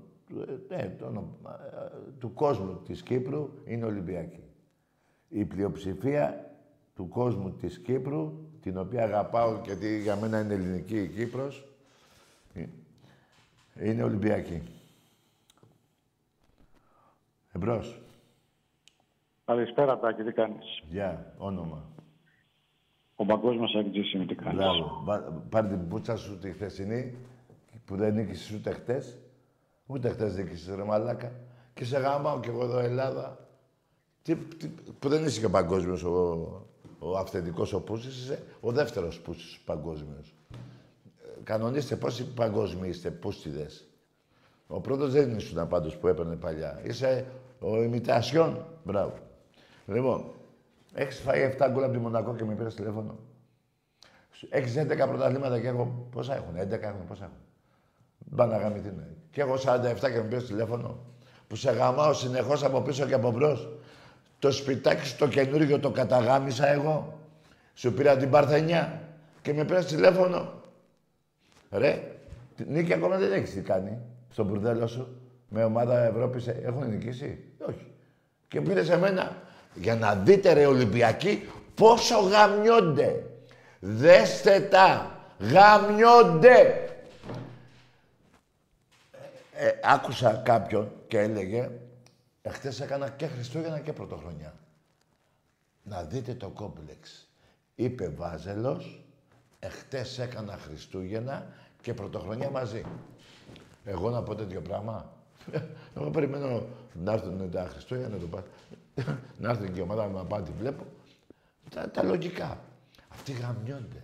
A: ε, ναι, των, ε, του κόσμου της Κύπρου είναι Ολυμπιακοί. Η πλειοψηφία του κόσμου της Κύπρου, την οποία αγαπάω γιατί για μένα είναι ελληνική η Κύπρος, ε, είναι Ολυμπιακή. Εμπρός.
F: Καλησπέρα, Τάκη, τι κάνεις;
A: Γεια, όνομα.
F: Ο παγκόσμιος αγγλής είναι τι κάνεις.
A: Μπράβο. Πά- Πάρε την πουτσα σου τη χθεσινή, που δεν νίκησες ούτε χτες. Ούτε χτες νίκησες, ρε μαλάκα. Και σε γαμάω κι εγώ εδώ Ελλάδα. Τι, τι, που δεν είσαι και παγκόσμιος ο, ο αυθεντικός ο Πούσης, είσαι ο δεύτερος Πούσης παγκόσμιος. Ε, Κανονίστε πόσοι παγκόσμιοι είστε, πούστιδες. Ο πρώτος δεν ήσουν πάντως που έπαιρνε παλιά. Είσαι ο ημιτασιόν. Μπράβο. Λοιπόν, έχεις φάει 7 γκολ από τη Μονακό και με πήρες τηλέφωνο. Έχεις 11 πρωταθλήματα και έχω... Πόσα έχουν, 11 έχουν, πόσα έχουν. Πάνε να γαμηθούν. Και έχω 47 και με πήρες τηλέφωνο. Που σε γαμάω συνεχώς από πίσω και από μπρος. Το σπιτάκι σου το καινούργιο το καταγάμισα εγώ. Σου πήρα την Παρθενιά και με πήρες τηλέφωνο. Ρε, τη νίκη ακόμα δεν έχεις τι κάνει στο μπουρδέλο σου. Με ομάδα Ευρώπης ε, έχουν νικήσει; Όχι. Και πήρες σε μένα για να δείτε ρε Ολυμπιακοί πόσο γαμιόνται. Δέστε τα. Γαμιόνται. Ε, ε, άκουσα κάποιον και έλεγε εχθές έκανα και Χριστούγεννα και Πρωτοχρονιά. Να δείτε το κόμπλεξ. Είπε Βάζελος, εχθές έκανα Χριστούγεννα και Πρωτοχρονιά μαζί. Εγώ να πω τέτοιο πράγμα. <laughs> Εγώ περιμένω να έρθουν τα Χριστούγεννα, να το πάω. να έρθουν και η ομάδα μου να πάω να τη βλέπω. Τα, τα λογικά. Αυτοί γαμιόνται.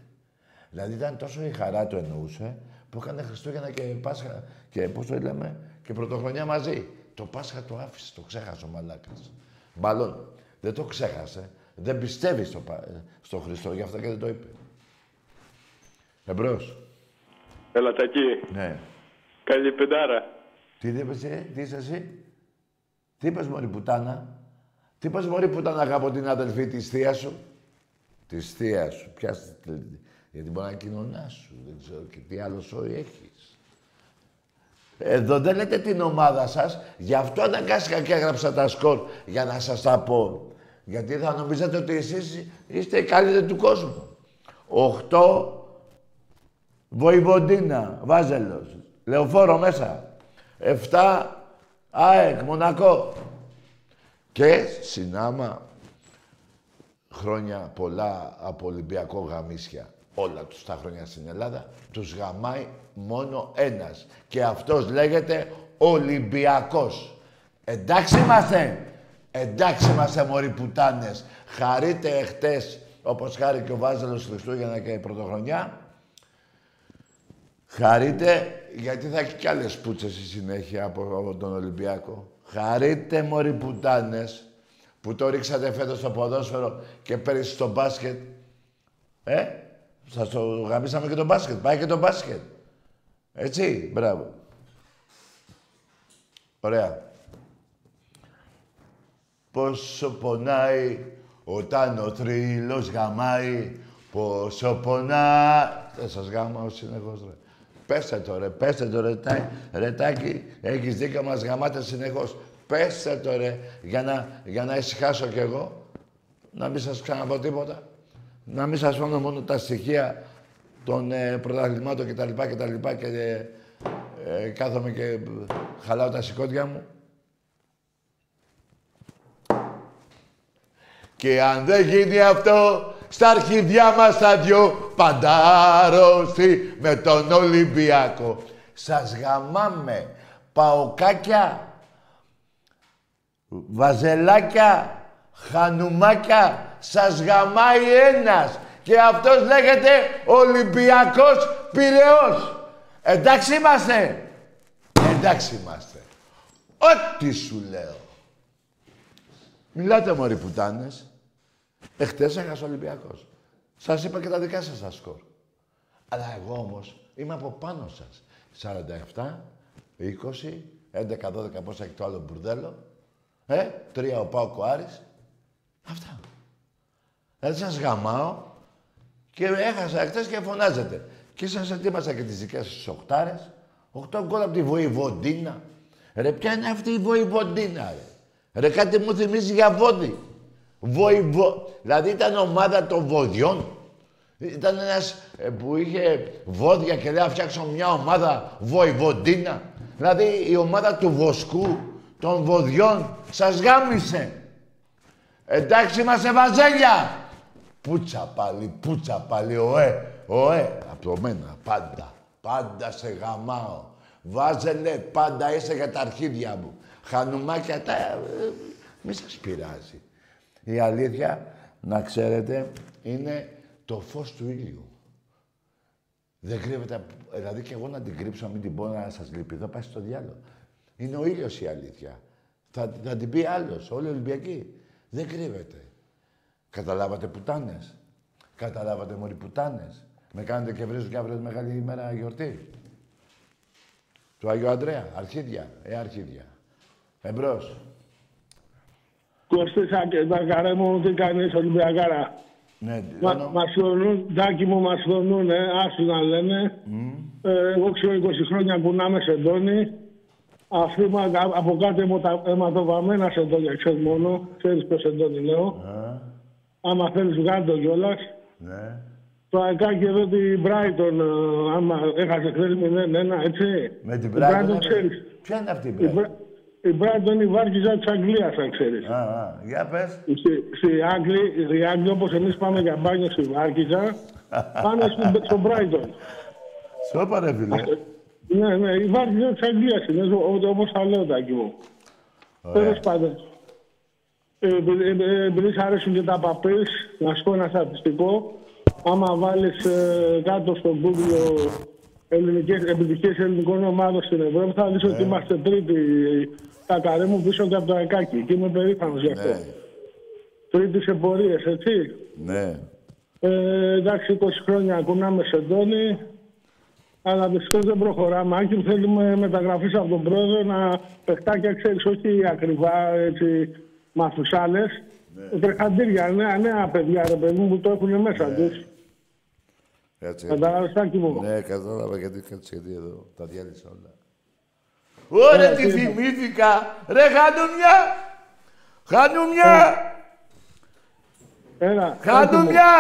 A: Δηλαδή ήταν τόσο η χαρά του εννοούσε που έκανε Χριστούγεννα και Πάσχα και πώς το λέμε και Πρωτοχρονιά μαζί. Το Πάσχα το άφησε, το ξέχασε ο μαλάκας. Μάλλον δεν το ξέχασε. Δεν πιστεύει στο, Πα- στο Χριστό, γι' αυτό και δεν το είπε. Εμπρός.
G: Έλα, Τακί.
A: Ναι.
G: Καλή πεντάρα.
A: Τι είπες, ε, τι είσαι εσύ; Τι είπες, μωρή πουτάνα; Τι είπες, μωρή πουτάνα, αγαπώ την αδελφή της θείας σου; Της θείας σου. Πιάστε, τη- γιατί μπορεί να κοινωνά σου. Δεν ξέρω και τι άλλο σόι έχεις. Εδώ δεν λέτε την ομάδα σας. Γι' αυτό αναγκάστηκα και έγραψα τα σκορ για να σας τα πω. Γιατί θα νομίζετε ότι εσείς είστε οι καλύτεροι του κόσμου. Οχτώ Βοηβοντίνα, Βάζελος, Λεωφόρο μέσα. Εφτά, ΑΕΚ, Μονακό. Και συνάμα χρόνια πολλά από Ολυμπιακό γαμίσια. Όλα τους τα χρόνια στην Ελλάδα τους γαμάει μόνο ένας. Και αυτός λέγεται Ολυμπιακός. Εντάξει είμαστε. Εντάξει είμαστε μωροί πουτάνες. Χαρείτε εχτες όπως χάρη και ο Βάζελος Χριστούγεννα και η Πρωτοχρονιά. Χαρείτε, γιατί θα έχει κι άλλες πούτσες στη συνέχεια από, από τον Ολυμπιακό. Χαρείτε, μωροί πουτάνες, που το ρίξατε φέτος στο ποδόσφαιρο και πέρυσι στο μπάσκετ. Ε, σας το γαμίσαμε και το μπάσκετ. Πάει και το μπάσκετ. Έτσι, μπράβο. Ωραία. Πόσο πονάει όταν ο θρύλος γαμάει, πόσο πονάει... Δεν σας γάμαω συνεχώς, ρε. Πέστε το, ρε, πέστε το, ρε, τά, ρε Τάκη, έχεις δίκιο, μας γαμάτε συνεχώς. Πέστε το, ρε, για να, για να ησυχάσω κι εγώ. Να μην σας ξαναπώ τίποτα. Να μην σας φάνω μόνο τα στοιχεία των ε, πρωταθλημάτων και τα λοιπά και τα λοιπά και ε, ε, κάθομαι και ε, χαλάω τα σηκώτια μου. Και αν δεν γίνει αυτό, στα αρχιδιά μας τα δυο παντάρωστη με τον Ολυμπιακό. Σας γαμάμε. Παοκάκια, βαζελάκια, χανουμάκια. Σας γαμάει ένας. Και αυτός λέγεται Ολυμπιακός Πυραιός. Εντάξει είμαστε. Εντάξει είμαστε. Ό,τι σου λέω. Μιλάτε μωροί πουτάνες. Εχθές έχασε ο Ολυμπιακός. Σας είπα και τα δικά σας τα σκορ. Αλλά εγώ όμως είμαι από πάνω σας. 47, 20, 11, 12 πόσα έχει το άλλο μπουρδέλο. Ε, τρία ο Πάο Άρης. Αυτά. Έτσι σας γαμάω και έχασα χτες και φωνάζετε. Και σας ετοίμασα και τις δικές σας οχτάρες. Οχτώ γκολ από τη Βοηβοντίνα. Ρε, ποια είναι αυτή η Βοηβοντίνα, ρε; Ρε, κάτι μου θυμίζει για βόδι. Βοηβο... Δηλαδή ήταν ομάδα των βοδιών. Ήταν ένας ε, που είχε βόδια και λέει να φτιάξω μια ομάδα Βοηβοντίνα. Δηλαδή η ομάδα του Βοσκού, των βοδιών, σας γάμισε. Εντάξει, είμαστε βαζέλια. Πούτσα πάλι, πούτσα πάλι, ωε, ωε. Από μένα, πάντα. Πάντα σε γαμάω. Βάζελε, πάντα είσαι για τα αρχίδια μου. Χανουμάκια τα... ε, Μη σας πειράζει. Η αλήθεια, να ξέρετε, είναι το φως του ήλιου. Δεν κρύβεται... απ- Δηλαδή και εγώ να την κρύψω, να μην την πω να σας λυπηθώ, πάει στο διάλογο. Είναι ο ήλιος η αλήθεια. Θα, θα την πει άλλος, όλοι οι Ολυμπιακοί. Δεν κρύβεται. Καταλάβατε πουτάνες. Καταλάβατε μωροί πουτάνες. Με κάνετε και βρίζουν και αύριο τη μεγάλη ημέρα γιορτή. Του Αγίου Ανδρέα. Αρχίδια. Ε, αρχίδια. Εμπρός.
H: Κωστίσα και τα καρέ μου, τι κάνεις Ολυμπιακάρα.
A: Ναι,
H: Μα,
A: ono-
H: μας φωνούν, τάκι μου μας φωνούν, ε, άσου να λένε. Ε, εγώ ξέρω 20 χρόνια κουνάμε σεντόνι. Αυτοί μα- από κάτω αιματο- αιματοβαμμένα σεντόνια, ξέρεις μόνο. Ξέρεις ποιο σεντόνι λέω.
A: Α,
H: Άμα θέλεις βγάλει το κιόλας.
A: ναι.
H: Το αεκάκι εδώ την Brighton, ε, άμα έχασες χθες 0-1, έτσι.
A: Με την
H: Η Brighton
A: Brighton.
H: ξέρεις.
A: Ποια είναι αυτή η
H: Η
A: Brighton;
H: Bra- Η Brighton είναι η βάρκιζα της Αγγλίας, αν ξέρεις.
A: Α, α, για πες.
H: Στη, στη Άγγλη, οι Άγγλοι όπως εμείς πάμε για μπάνιο στη Βάρκιζα, πάνε στο, στο Brighton.
A: Σώπα ρε φίλε.
H: Ναι, ναι, η Βάρκιζα της Αγγλίας είναι, ό- όπως θα λέω, τάκι μου.
A: Ωραία.
H: Τέλος πάντων. Ε, επειδή- ε, Επειδή σ' αρέσουν και τα παπές, να σου πω ένα στατιστικό. Άμα βάλεις ε, κάτω στο Google ελληνικές, επιτυχίες ελληνικών ομάδων στην Ευρώπη, θα δεις ότι είμαστε τρίτη τα καρέ μου πίσω και από το ΑΕΚΑΚΙ. Και είμαι περήφανος γι' αυτό.
A: Ναι,
H: Τρίτη σε πορείες, έτσι.
A: ναι.
H: Ε, εντάξει, 20 χρόνια κουνάμε σεντόνι, αλλά δυστυχώς δεν προχωράμε. Άκη μου θέλουμε μεταγραφής από τον πρόεδρο να παιχτάκια, ξέρεις, όχι ακριβά, έτσι, μαθουσάλες.
A: Ναι.
H: Τρεχαντήρια, νέα, νέα παιδιά, ρε παιδί μου, που το έχουν μέσα τους.
A: Κάτσε.
H: Κατάλαβες, Τάκη μου.
A: Ναι, κατάλαβα γιατί κάτσε γιατί εδώ. Τα διάλυσα όλα. Ωραία, τι θυμήθηκα. Ρε, χανουμιά. Χανουμιά.
H: Έλα, Τάκη μου.
A: Χανουμιά.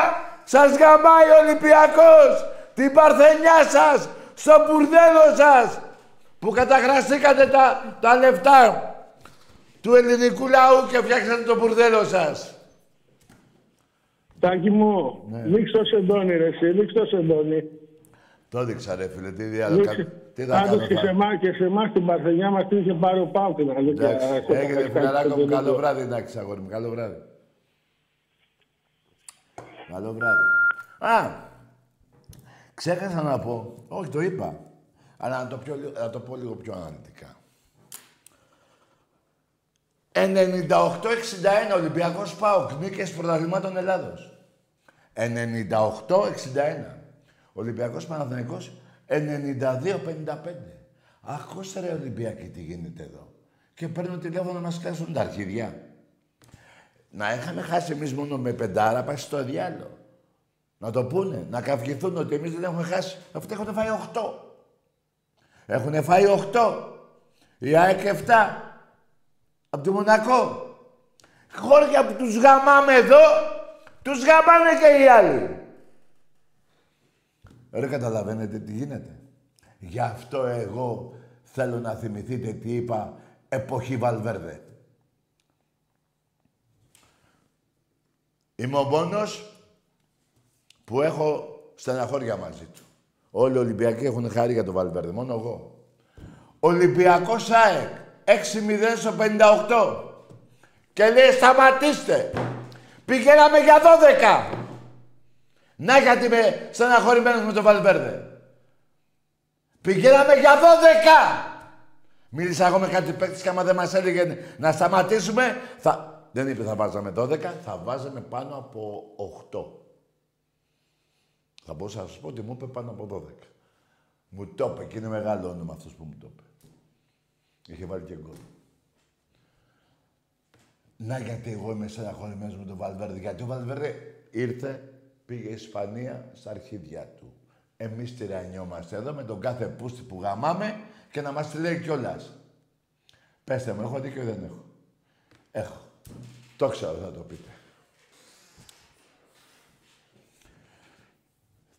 A: Σας γαμάει ο Ολυμπιακός. Την παρθενιά σας. Στο μπουρδέλο σας. Που καταχραστήκατε τα, τα λεφτά του ελληνικού λαού και φτιάξατε το μπουρδέλο σας.
H: Τάκη μου,
A: Ναι.
H: δείξ' το σεντόνι, ρε, εσύ, δείξ' το σεντόνι.
A: Το δείξα ρε φίλε, τι διάλογο.
H: Δείξε.
A: Τι θα κάνω.
H: Πάντως και σε
A: θα-
H: εμάς και σε εμάς την Παρθενιά μας την είχε πάρει ο Πάουκ, να δει.
A: Εντάξει, έγινε φιλαράκο μου, καλό βράδυ, εντάξει, αγόρι μου, καλό βράδυ. Καλό βράδυ. Α, ξέχασα να πω, όχι το είπα, αλλά να το, πιο, λίγο- να το πω λίγο πιο αναλυτικά. 98-61 Ολυμπιακός ΠΑΟΚ, νίκες πρωταθλημάτων Ελλάδος. 98-61. Ολυμπιακός Παναθηναϊκός 92-55. Ακούστε ρε Ολυμπιακοί τι γίνεται εδώ. Και παίρνουν τηλέφωνο να μας κλάσουν τα αρχίδια. Να είχαμε χάσει εμείς μόνο με πεντάρα, πάει στο διάλογο. Να το πούνε, να καυγηθούν ότι εμείς δεν έχουμε χάσει. Αυτοί έχουν φάει 8. Έχουν φάει 8. Η ΑΕΚ 7. Από τη Μονακό. Χώρια που τους γαμάμε εδώ, τους γαμάνε και οι άλλοι. Ρε καταλαβαίνετε τι γίνεται. Γι' αυτό εγώ θέλω να θυμηθείτε τι είπα εποχή Βαλβέρδε. Είμαι ο μόνος που έχω στεναχώρια μαζί του. Όλοι οι Ολυμπιακοί έχουν χάρη για τον Βαλβέρδε, μόνο εγώ. Ολυμπιακός ΑΕΚ, 6-0 στο 58. Και λέει σταματήστε. Πηγαίναμε για 12. Να γιατί είμαι στεναχωρημένος με τον Βαλβέρδε. Πηγαίναμε για 12. Μίλησα εγώ με κάτι παίκτης και άμα δεν μας έλεγε να σταματήσουμε, θα... δεν είπε θα βάζαμε 12, θα βάζαμε πάνω από 8. Θα μπορούσα να σας πω ότι μου είπε πάνω από 12. Μου το είπε και είναι μεγάλο όνομα αυτός που μου το είπε. Είχε βάλει και γκολ. Να γιατί εγώ είμαι στεναχωρημένος με τον Βαλβέρδη. Γιατί ο Βαλβέρδη ήρθε, πήγε η Ισπανία στα αρχίδια του. Εμείς τυραννιόμαστε εδώ με τον κάθε πούστη που γαμάμε και να μας τη λέει κιόλας. Πέστε μου, έχω δίκιο ή δεν έχω; Έχω. Το ξέρω, θα το πείτε.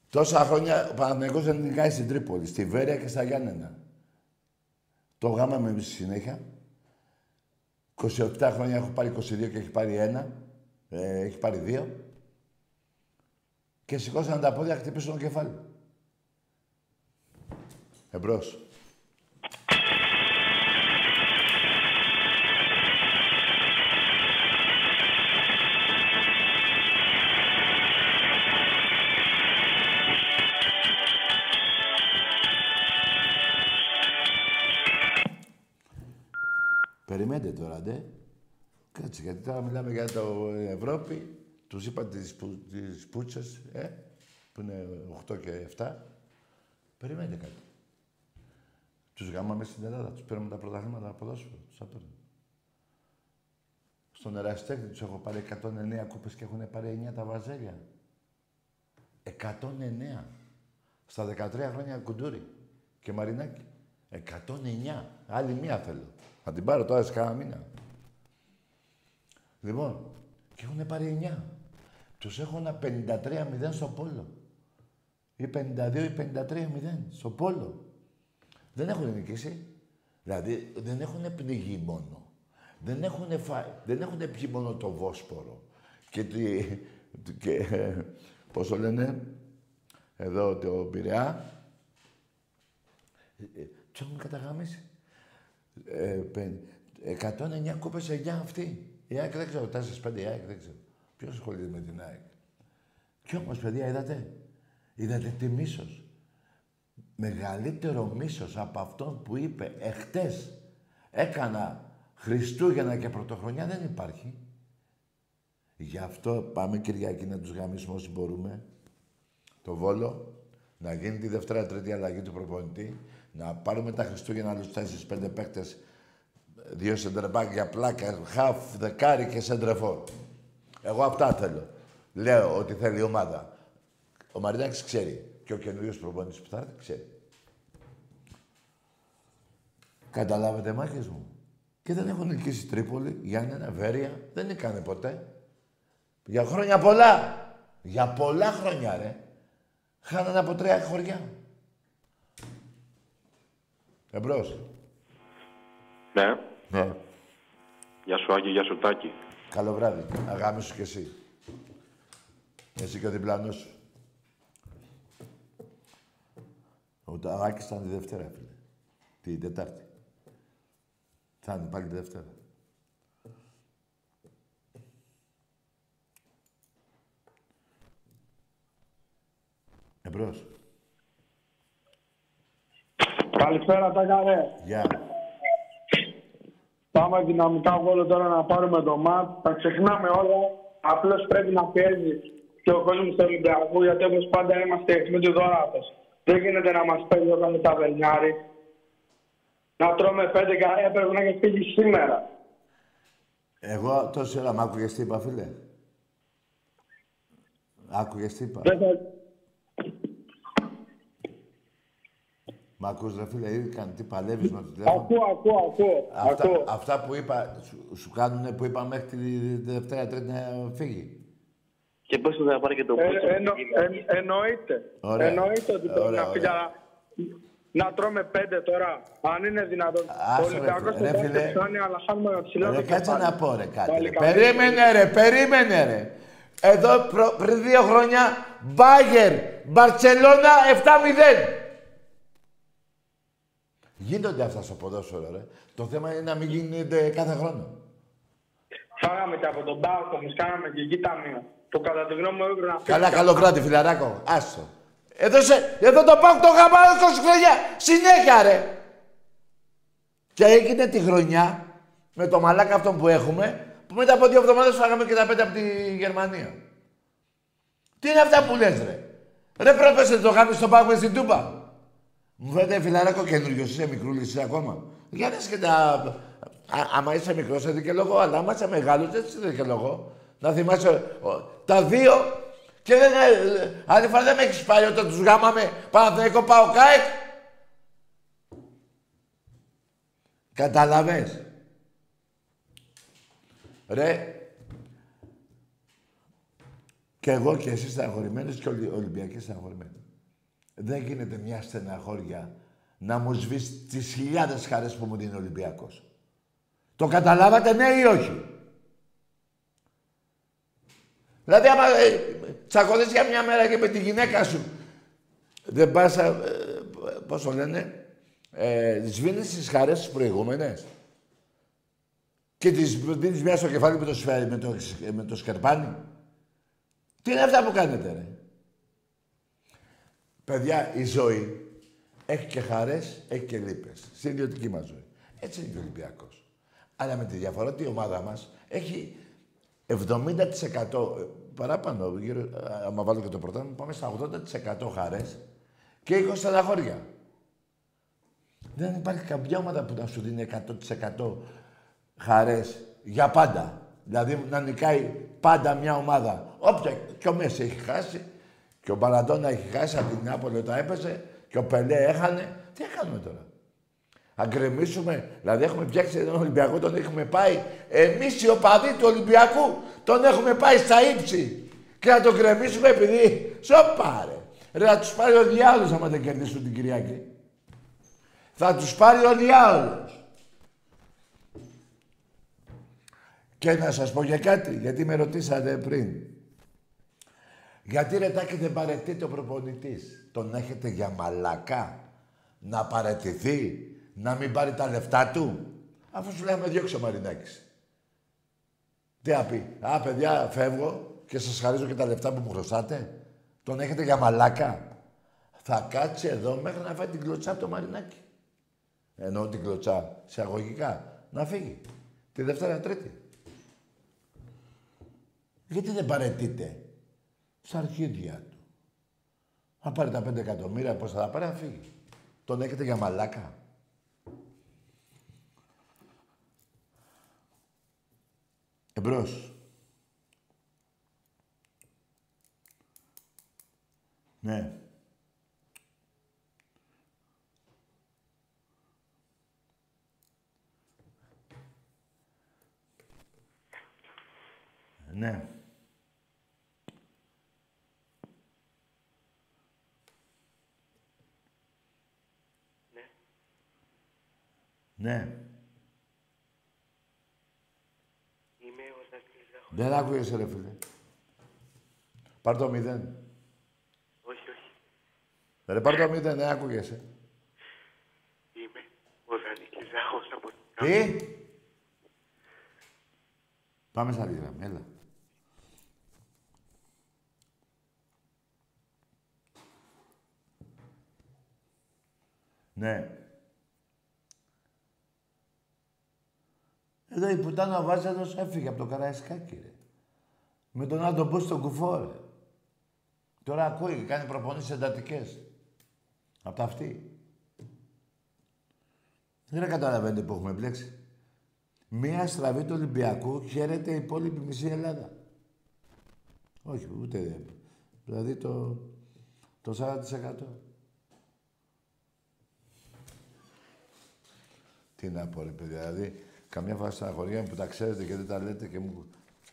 A: Τόσα χρόνια ο Παναθηναϊκός δεν νικάει στην Τρίπολη, στη Βέρεια και στα Γιάννενα. Το γάμαμε εμείς στη συνέχεια. 27 χρόνια έχω πάρει 22 και έχει πάρει ένα. Ε, έχει πάρει δύο. Και σηκώσαν τα πόδια, χτυπήσαν το κεφάλι. Εμπρός. Περιμένετε τώρα, ντε. Κάτσε, γιατί τώρα μιλάμε για το Ευρώπη. Τους είπα τις, που, τις πούτσες, ε, που είναι 8 και 7. Περιμένετε κάτι. Τους γάμαμε στην Ελλάδα, τους πήραμε τα πρωταθλήματα από ποδόσφαιρο, τους τα παίρνουμε. Στον Εραστέχνη τους έχω πάρει 109 κούπες και έχουν πάρει 9 τα βαζέλια. 109. Στα 13 χρόνια κουντούρι και μαρινάκι. 109. Άλλη μία θέλω. Θα την πάρω τώρα σε κάνα μήνα. Λοιπόν, και έχουν πάρει 9. Τους έχω ένα 53-0 στο πόλο. Ή 52 ή 53-0 στο πόλο. Δεν έχουν νικήσει. Δηλαδή, δεν έχουν πνιγεί μόνο. Δεν έχουν, φα... δεν έχουν πιει μόνο το Βόσπορο. Και, τι... και πώς το λένε, εδώ το Πειραιά. Ε, τους έχουν καταγαμίσει. Ε, 109 κούπες 9 αυτή. Η ΑΕΚ δεν ξέρω, 4-5 η ΑΕΚ δεν ξέρω. Ποιος ασχολείται με την ΑΕΚ. Κι όμως, παιδιά, είδατε; Είδατε τι μίσος. Μεγαλύτερο μίσος από αυτόν που είπε εχτες έκανα Χριστούγεννα και Πρωτοχρονιά δεν υπάρχει. Γι' αυτό πάμε Κυριακή να τους γαμίσουμε όσοι μπορούμε. Το Βόλο, να γίνει τη Δευτέρα Τρίτη αλλαγή του προπονητή, να πάρουμε τα Χριστούγεννα άλλους 4-5 παίκτες, δύο σεντρεμπάκ για πλάκα, χαφ, δεκάρι και σεντρεφόρ. Εγώ αυτά θέλω. Λέω ότι θέλει η ομάδα. Ο Μαρινάκης ξέρει. Και ο καινούριο προπονητής που θα έρθει ξέρει. Καταλάβετε μάχες μου. Και δεν έχουν νικήσει Τρίπολη, Γιάννενα, Βέρεια. Δεν νικάνε ποτέ. Για χρόνια πολλά. Για πολλά χρόνια, ρε. Χάνανε από τρία χωριά. Εμπρός.
G: Ναι.
A: Ναι.
G: Γεια σου Άγγι, γεια σου Τάκη.
A: Καλό βράδυ. Αγάμι σου κι εσύ. Εσύ και ο διπλανός σου. Ο Ταγάκης ήταν τη Δευτέρα, φίλε. Την Τετάρτη. Θα είναι πάλι τη Δευτέρα. Εμπρός.
H: Καλησπέρα, τα καρέ.
A: Γεια.
H: Πάμε δυναμικά βόλο τώρα να πάρουμε το μάτς. Τα ξεχνάμε όλα. Απλώς πρέπει να πιέζει και ο κόσμος του Ολυμπιακού γιατί όπως πάντα είμαστε με τη δωράτες. Δεν γίνεται να μας παίζει όταν είναι ταβερνιάρι. Να τρώμε πέντε καρέ έπρεπε να έχεις φύγει σήμερα.
A: Εγώ τόση ώρα μ' άκουγες τι είπα, φίλε; Άκουγες τι είπα;
H: Δεν θα...
A: Μ' ακούς, ρε φίλε, ήδη καν τι παλεύεις με το τηλέφωνο;
H: Ακούω, ακούω, ακούω.
A: Αυτά,
H: ακούω.
A: αυτά που είπα, σου, σου κάνουνε που είπα μέχρι τη Δευτέρα Τρίτη να φύγει.
B: Και πώς θα πάρει και το
H: Ε,
B: πούσο.
H: εννο, εν, εννοείται.
A: Ωραία.
H: Εννοείται ότι πρέπει
A: Ωραία,
H: να φύγει.
A: ωραία.
H: αλλά Να τρώμε πέντε τώρα. Αν είναι δυνατόν.
A: Άσε,
H: Ο
A: ρε,
H: Ολυμπιακός
A: ρε,
H: το
A: φίλε.
H: κάνει φτάνει, αλλά χάνουμε να ψηλά
A: Ρε,
H: το
A: κάτσε
H: κεφάλι.
A: να πω ρε κάτι.
H: Πάλι
A: Ρε.
H: καλή.
A: Περίμενε ρε, περίμενε ρε. Εδώ προ- πριν δύο χρόνια, Μπάγερ, Μπαρτσελώνα 7-0. Γίνονται αυτά στο ποδόσφαιρο, ρε. Το θέμα είναι να μην γίνεται κάθε χρόνο.
H: Φάγαμε και από τον Πάο, όμως κάναμε και εκεί ταμείο. Που κατά τη γνώμη μου έπρεπε να φύγει.
A: Καλά, καλό βράδυ, φιλαράκο. Άστο. Εδώ, σε, εδώ το πάω το γαμάω 20 χρόνια. Συνέχεια, ρε. Και έγινε τη χρονιά με το μαλάκα αυτόν που έχουμε, που μετά από δύο εβδομάδες φάγαμε και τα πέντε από τη Γερμανία. Τι είναι αυτά που λες, ρε; Ρε πρόπεσε το γάμι στο πάγο στην Τούμπα. Μου φαίνεται φιλαράκο καινούριο, είσαι μικρούλης είσαι ακόμα. Για δες και τα... Α, άμα είσαι μικρός, σε δικαιολογώ, αλλά άμα είσαι μεγάλος, δεν σε δικαιολογώ. Να θυμάσαι ο, τα δύο και δεν... ε, Άλλη φορά δεν με έχεις πάρει όταν τους γάμαμε Παναθηναϊκό πάω ΚΑΕΚ. Κατάλαβες. Ρε, και εγώ και εσύ στεναχωρημένος και όλοι οι Ολυμπιακοί στεναχωρημένοι. Δεν γίνεται μια στεναχώρια να μου σβήσει τις χιλιάδες χαρές που μου δίνει ο Ολυμπιακός. Το καταλάβατε ναι ή όχι; Δηλαδή άμα ε, τσακωθείς για μια μέρα και με τη γυναίκα σου δεν πας, ε, πώς το λένε, ε, σβήνεις τις χαρές τις προηγούμενες και τις δίνεις μια στο κεφάλι με το, σφαίρι, με το, με το σκερπάνι. Τι είναι αυτά που κάνετε, ρε; Παιδιά, η ζωή έχει και χαρές, έχει και λύπες. Στην ιδιωτική μας ζωή. Έτσι είναι και ο Ολυμπιακός. Αλλά με τη διαφορά ότι η ομάδα μας έχει 70% ε, παράπανω, γύρω, ε, άμα βάλω και το πρωτάθλημα, πάμε στα 80% χαρές και 20 στεναχώρια. Δεν υπάρχει καμιά ομάδα που να σου δίνει 100% χαρές για πάντα. Δηλαδή να νικάει πάντα μια ομάδα. Όποια και ο Μέση έχει χάσει και ο Μπαραντόνα έχει χάσει από την Νάπολη όταν έπεσε και ο Πελέ έχανε. Τι έκανουμε τώρα; Αν γκρεμίσουμε, δηλαδή έχουμε φτιάξει τον Ολυμπιακό, τον έχουμε πάει. Εμείς οι οπαδοί του Ολυμπιακού τον έχουμε πάει στα ύψη. Και να τον γκρεμίσουμε επειδή σοπάρε. Ρε να τους πάρει ο διάολος άμα δεν κερδίσουν την Κυριακή. Θα τους πάρει ο διάολος. Και να σας πω για κάτι, γιατί με ρωτήσατε πριν. Γιατί ρε Τάκη δεν παρετείται ο προπονητής. Τον έχετε για μαλακά. Να παρετηθεί, να μην πάρει τα λεφτά του. Αφού σου λέμε διώξε ο Μαρινάκης. Τι να πει. Α, παιδιά, φεύγω και σας χαρίζω και τα λεφτά που μου χρωστάτε. Τον έχετε για μαλάκα. Θα κάτσει εδώ μέχρι να φάει την κλωτσά από το Μαρινάκι. Εννοώ την κλωτσά σε αγωγικά. Να φύγει. Τη Δευτέρα Τρίτη. Γιατί δεν παρετείται; Στα αρχίδια του. Θα πάρει τα 5 εκατομμύρια, πώς θα τα πάρει, να φύγει. Τον έχετε για μαλάκα. Εμπρός. Ναι. Ναι. Ναι.
I: Είμαι ο Ζακής Ζαχο-
A: Δεν άκουγες, ρε φίλε. Πάρ' το μηδέν.
I: Όχι, όχι.
A: Ρε, πάρ' το μηδέν, δεν άκουγεσαι.
I: Είμαι ο Δανίκης Ζάχος από την
A: Τι; Πάμε στα άλλη γραμμή, έλα. Ναι. Εδώ η πουτάνα Βάζελος έφυγε από το Καραϊσκάκι, ρε. Με τον Άντο Μπούς στον κουφό, ρε. Τώρα ακούει και κάνει προπονήσεις εντατικές. Απ' τα αυτή. Δεν καταλαβαίνετε που έχουμε μπλέξει. Μία στραβή του Ολυμπιακού χαίρεται η υπόλοιπη μισή Ελλάδα. Όχι, ούτε. Δηλαδή το, το 40%. Τι να πω, ρε παιδιά. Δηλαδή, καμιά φορά στα χωριά μου που τα ξέρετε και δεν τα λέτε και μου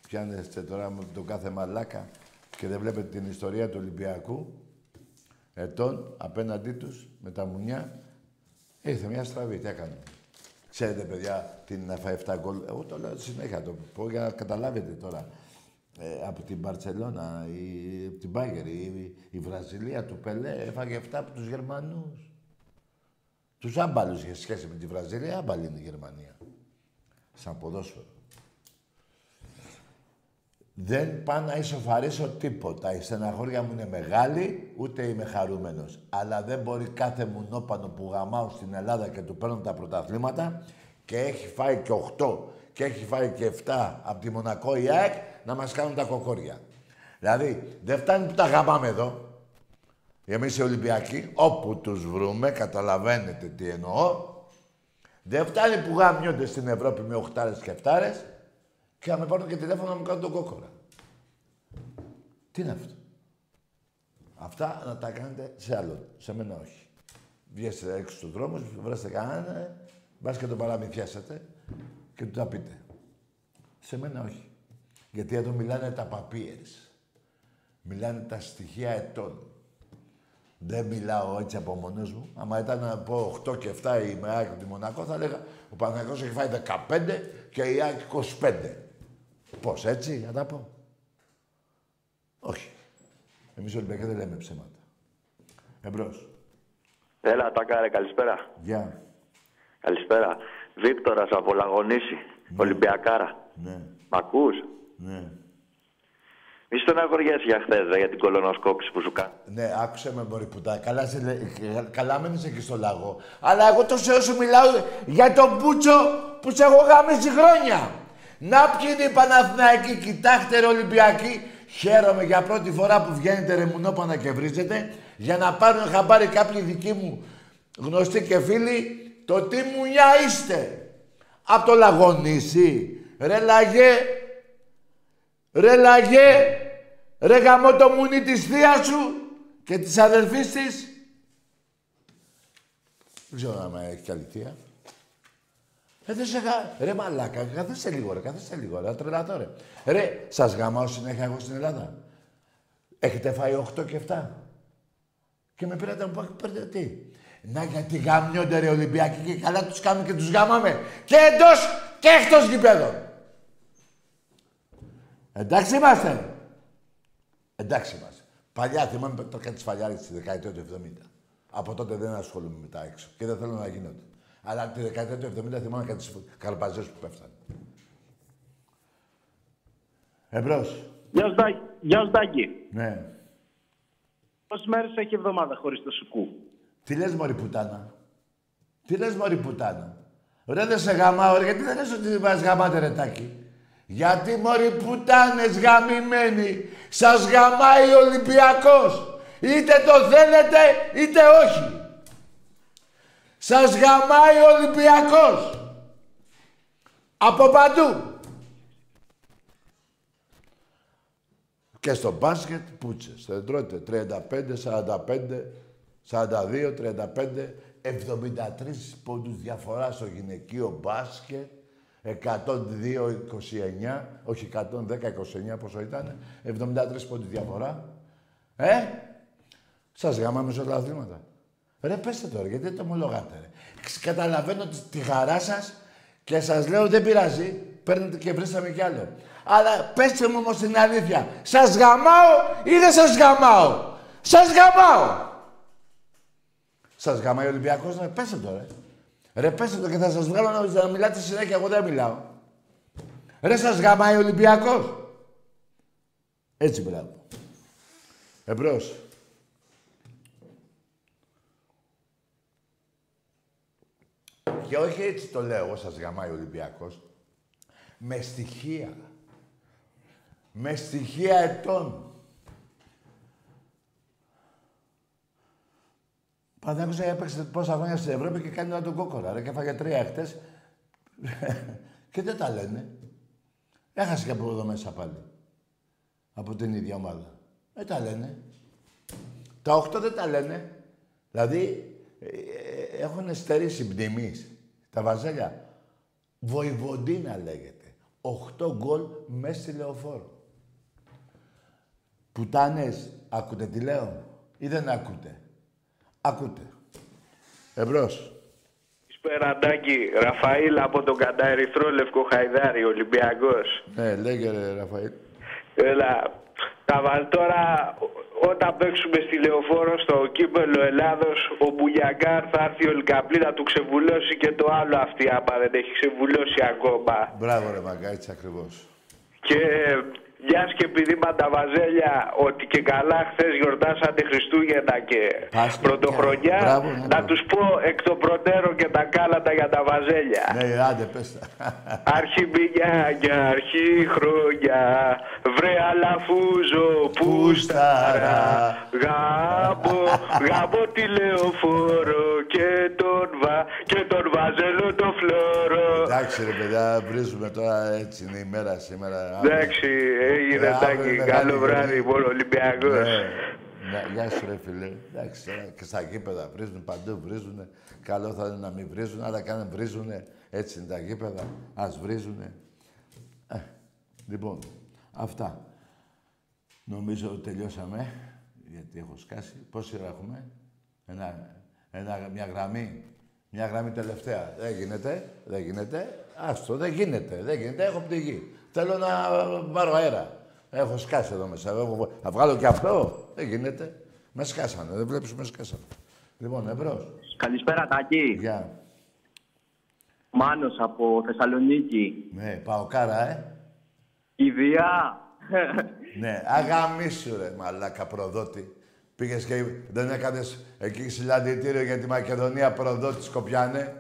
A: πιάνεστε τώρα με τον κάθε μαλάκα και δεν βλέπετε την ιστορία του Ολυμπιακού ετών απέναντί τους με τα μουνιά. Ήρθε μια στραβή, τι έκανε. Ξέρετε, παιδιά, τι είναι να φάει 7 γκολ. Εγώ το λέω συνέχεια, το πω για να καταλάβετε τώρα. Ε, από την Μπαρτσελώνα, η, από την Μπάγκερ, η, η Βραζιλία του Πελέ έφαγε 7 από τους Γερμανούς. Τους άμπαλους για σχέση με τη Βραζιλία, άμπαλη είναι η Γερμανία. Σαν ποδόσφαιρο. Δεν πάω να ισοφαρίσω τίποτα. Η στεναχώρια μου είναι μεγάλη, ούτε είμαι χαρούμενος. Αλλά δεν μπορεί κάθε μουνόπανο που γαμάω στην Ελλάδα και του παίρνω τα πρωταθλήματα και έχει φάει και 8 και έχει φάει και 7 από τη Μονακό η ΑΕΚ να μας κάνουν τα κοκόρια. Δηλαδή, δεν φτάνει που τα γαμάμε εδώ. Εμείς οι Ολυμπιακοί, όπου τους βρούμε, καταλαβαίνετε τι εννοώ, δεν φτάνει που γαμιόνται στην Ευρώπη με οχτάρες και εφτάρες και να με πάρουν και τηλέφωνο να μου κάνουν τον κόκορα. Τι είναι αυτό; Αυτά να τα κάνετε σε άλλο. Σε μένα όχι. Βγαίνετε έξω στους δρόμους, βρέστε κανένα, μπας και τον παραμυθιάσετε και του τα πείτε. Σε μένα όχι. Γιατί εδώ μιλάνε τα papiers. Μιλάνε τα στοιχεία ετών. Δεν μιλάω έτσι από μόνος μου. Άμα ήταν να πω 8 και 7 η ΜΕΑΚ από τη Μονακό, θα έλεγα ο Παναγιώτος έχει φάει 15 και η ΑΕΚ 25. Πώς, έτσι, να τα πω. Όχι. Εμείς οι Ολυμπιακοί δεν λέμε ψέματα. Εμπρός.
J: Έλα, Τάκαρε, καλησπέρα.
A: Γεια.
J: Καλησπέρα. Βίκτορας από Λαγονίση, Ολυμπιακάρα.
A: Ναι,
J: Μ' ακούς;
A: ναι.
J: Μη στεναχωριέσαι για χθες, για την κολονοσκόπηση που σου κάνω.
A: Ναι, άκουσε με μπορεί πουτά. Καλά, σε, λέ- καλά μένεις εκεί στο λαγό. Αλλά εγώ τόσο όσο μιλάω για τον Πούτσο που σε έχω γάμισει χρόνια. Να ποιοι είναι οι Παναθηναϊκοί, κοιτάξτε ρε Ολυμπιακοί. Χαίρομαι για πρώτη φορά που βγαίνετε ρε μουνόπανα και βρίζετε για να πάρουν χαμπάρι κάποιοι δικοί μου γνωστοί και φίλοι το τι μουνιά είστε. Απ' το λαγονίσι. Ρε λαγέ, Ρε λαγέ, ρε γαμώ το μουνί της θείας σου και της αδελφής της. Δεν ξέρω αν έχει κι άλλη θεία. Ε, δεν σε γα... Ρε μαλάκα, καθίστε λίγο ρε, καθίστε λίγο ρε, τρελαθώ ρε. Ρε, σας γαμάω συνέχεια εγώ στην Ελλάδα. Έχετε φάει 8 και 7. Και με πήρατε να μου πείτε τι; Να γιατί γαμιόνται ρε Ολυμπιακοί και καλά τους κάνουμε και τους γάμαμε. Και εντός και εκτός γηπέδων. Εντάξει είμαστε. Εντάξει είμαστε. Παλιά θυμάμαι το κάτι σφαλιάρι στη δεκαετία του 70. Από τότε δεν ασχολούμαι με τα έξω και δεν θέλω να γίνονται. Αλλά τη δεκαετία του 70 θυμάμαι κάτι καρπαζές που πέφτανε. Εμπρός.
B: Γεια σου, Τάκη. Γεια σου, Τάκη.
A: Ναι.
B: Πόσες μέρες έχει εβδομάδα χωρίς το σουκού;
A: Τι λες μωρή πουτάνα; Τι λες μωρή πουτάνα; Ρε δεν σε γαμάω ρε, γιατί δεν λες ότι μας γαμάτε ρε τάκι. Γιατί μωρή πουτάνες γαμημένοι. Σας γαμάει ο Ολυμπιακός. Είτε το θέλετε είτε όχι. Σας γαμάει ο Ολυμπιακός. Από παντού. Και στο μπάσκετ πούτσες. Δεν τρώτε 35, 45, 42, 35, 73 πόντους διαφορά στο γυναικείο μπάσκετ. 102-29, όχι 110-29 πόσο ήταν, 73 πόντους διαφορά. Ε, σας γάμαμε σε όλα τα αθλήματα. Ρε πέστε τώρα, γιατί δεν το ομολογάτε ρε. Ξ- Καταλαβαίνω τη- τη χαρά σας και σας λέω δεν πειράζει, παίρνετε και βρήσαμε κι άλλο. Αλλά πέστε μου όμως την αλήθεια, σας γαμάω ή δεν σας γαμάω; Σας γαμάω. Σας γαμάει ο Ολυμπιακός, ρε πέστε το ρε. Ρε πέστε το και θα σας βγάλω να, να μιλάτε συνέχεια, εγώ δεν μιλάω. Ρε σας γαμάει ο Ολυμπιακός. Έτσι μπράβο. Εμπρός. Και όχι έτσι το λέω, εγώ σας γαμάει ο Ολυμπιακός. Με στοιχεία. Με στοιχεία ετών. Παναθηναϊκός έπαιξε πόσα χρόνια στην Ευρώπη και κάνει ένα τον κόκορα. Ρε, και έφαγε τρία χτες. <laughs> και δεν τα λένε. Έχασε και από εδώ μέσα πάλι. Από την ίδια ομάδα. Δεν τα λένε. Τα οχτώ δεν τα λένε. Δηλαδή, ε, ε, έχουν στερήσει μνημής. Τα βαζέλια. Βοηβοντίνα λέγεται. Οχτώ γκολ μέσα στη λεωφόρο. Πουτάνες, ακούτε τι λέω ή δεν ακούτε; Ακούτε. Εμπρός.
J: Σπεραντάκι, Ραφαήλ από τον Καντά Ερυθρό Λευκό Χαϊδάρι, Ολυμπιακός.
A: Ναι, λέγε ρε Ραφαήλ.
J: Έλα, θα βάλω τώρα ό- όταν παίξουμε στη λεωφόρο στο κύπελο Ελλάδος ο Μπουγιαγκάρ θα έρθει ο Λικαπλή να του ξεβουλώσει και το άλλο αυτή άμα δεν έχει ξεβουλώσει ακόμα.
A: Μπράβο ρε μαγκά, έτσι ακριβώς.
J: Και μιας και επειδή είπα τα βαζέλια ότι και καλά χθες γιορτάσατε Χριστούγεννα και
A: Πάσχα,
J: Πρωτοχρονιά,
A: μπράβο, ναι,
J: να
A: μπράβο.
J: τους πω εκ των προτέρων και τα κάλατα για τα βαζέλια.
A: Ναι, άντε πες τα.
J: Αρχή μπηγιά και αρχή χρόνια, Βρε αλαφούζο πουσταρά Γάμπο, γάμπο τη λεωφόρο Και τον, βα, και τον βάζελο το φλόρο
A: Εντάξει ρε παιδιά, βρίζουμε τώρα έτσι είναι η μέρα σήμερα. Αύριο-
J: Εντάξει, έγινε
A: Ε, αύριο
J: τάκι,
A: είναι
J: καλό
A: μεγάλη
J: βράδυ,
A: γιορτή.
J: μόνο Ολυμπιακός.
A: Ναι. Ναι, Γεια σου ρε φίλε. Εντάξει, τώρα και στα γήπεδα βρίζουν, παντού βρίζουν. Καλό θα είναι να μην βρίζουν, αλλά και αν βρίζουν, έτσι είναι τα γήπεδα. Ας βρίζουν. Ε, λοιπόν, αυτά. Νομίζω ότι τελειώσαμε, γιατί έχω σκάσει. Πόση ώρα έχουμε, ένα, ένα, μια γραμμή, μια γραμμή τελευταία. Δεν γίνεται, δεν γίνεται. Άστο, δεν γίνεται, δεν γίνεται. Έχω πληγή. Θέλω να πάρω αέρα. Έχω σκάσει εδώ μέσα. Έχω... Θα βγάλω και αυτό. Δεν γίνεται. Με σκάσανε. Δεν βλέπεις με σκάσανε. Λοιπόν, εμπρός.
K: Καλησπέρα Τάκη.
A: Γεια.
K: Μάνος από Θεσσαλονίκη.
A: Ναι, πάω κάρα, ε.
K: Ιδία.
A: Ναι, αγαμίσου ρε μαλάκα προδότη. Πήγες και δεν έκανες εκεί συλλαντητήριο για τη Μακεδονία προδότη Σκοπιάνε.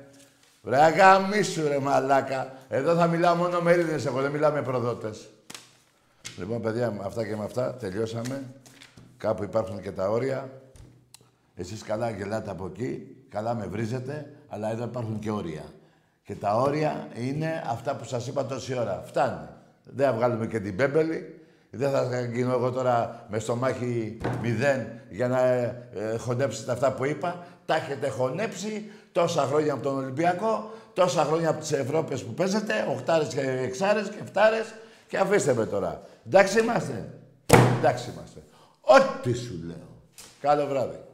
A: Ρε αγαμίσου ρε μαλάκα. Εδώ θα μιλάω μόνο με Έλληνες εγώ, δεν μιλάω με προδότες. Λοιπόν, παιδιά, με αυτά και με αυτά τελειώσαμε. Κάπου υπάρχουν και τα όρια. Εσείς καλά γελάτε από εκεί, καλά με βρίζετε, αλλά εδώ υπάρχουν και όρια. Και τα όρια είναι αυτά που σας είπα τόση ώρα. Φτάνει. Δεν θα βγάλουμε και την πέμπελη. Δεν θα γίνω εγώ τώρα με στομάχι μηδέν για να ε, ε, χωνέψετε αυτά που είπα. Τα έχετε χωνέψει τόσα χρόνια από τον Ολυμπιακό, τόσα χρόνια από τις Ευρώπες που παίζετε, οχτάρες και εξάρες και φτάρες και αφήστε με τώρα. Εντάξει είμαστε. Εντάξει είμαστε. Ό,τι σου λέω. Καλό βράδυ.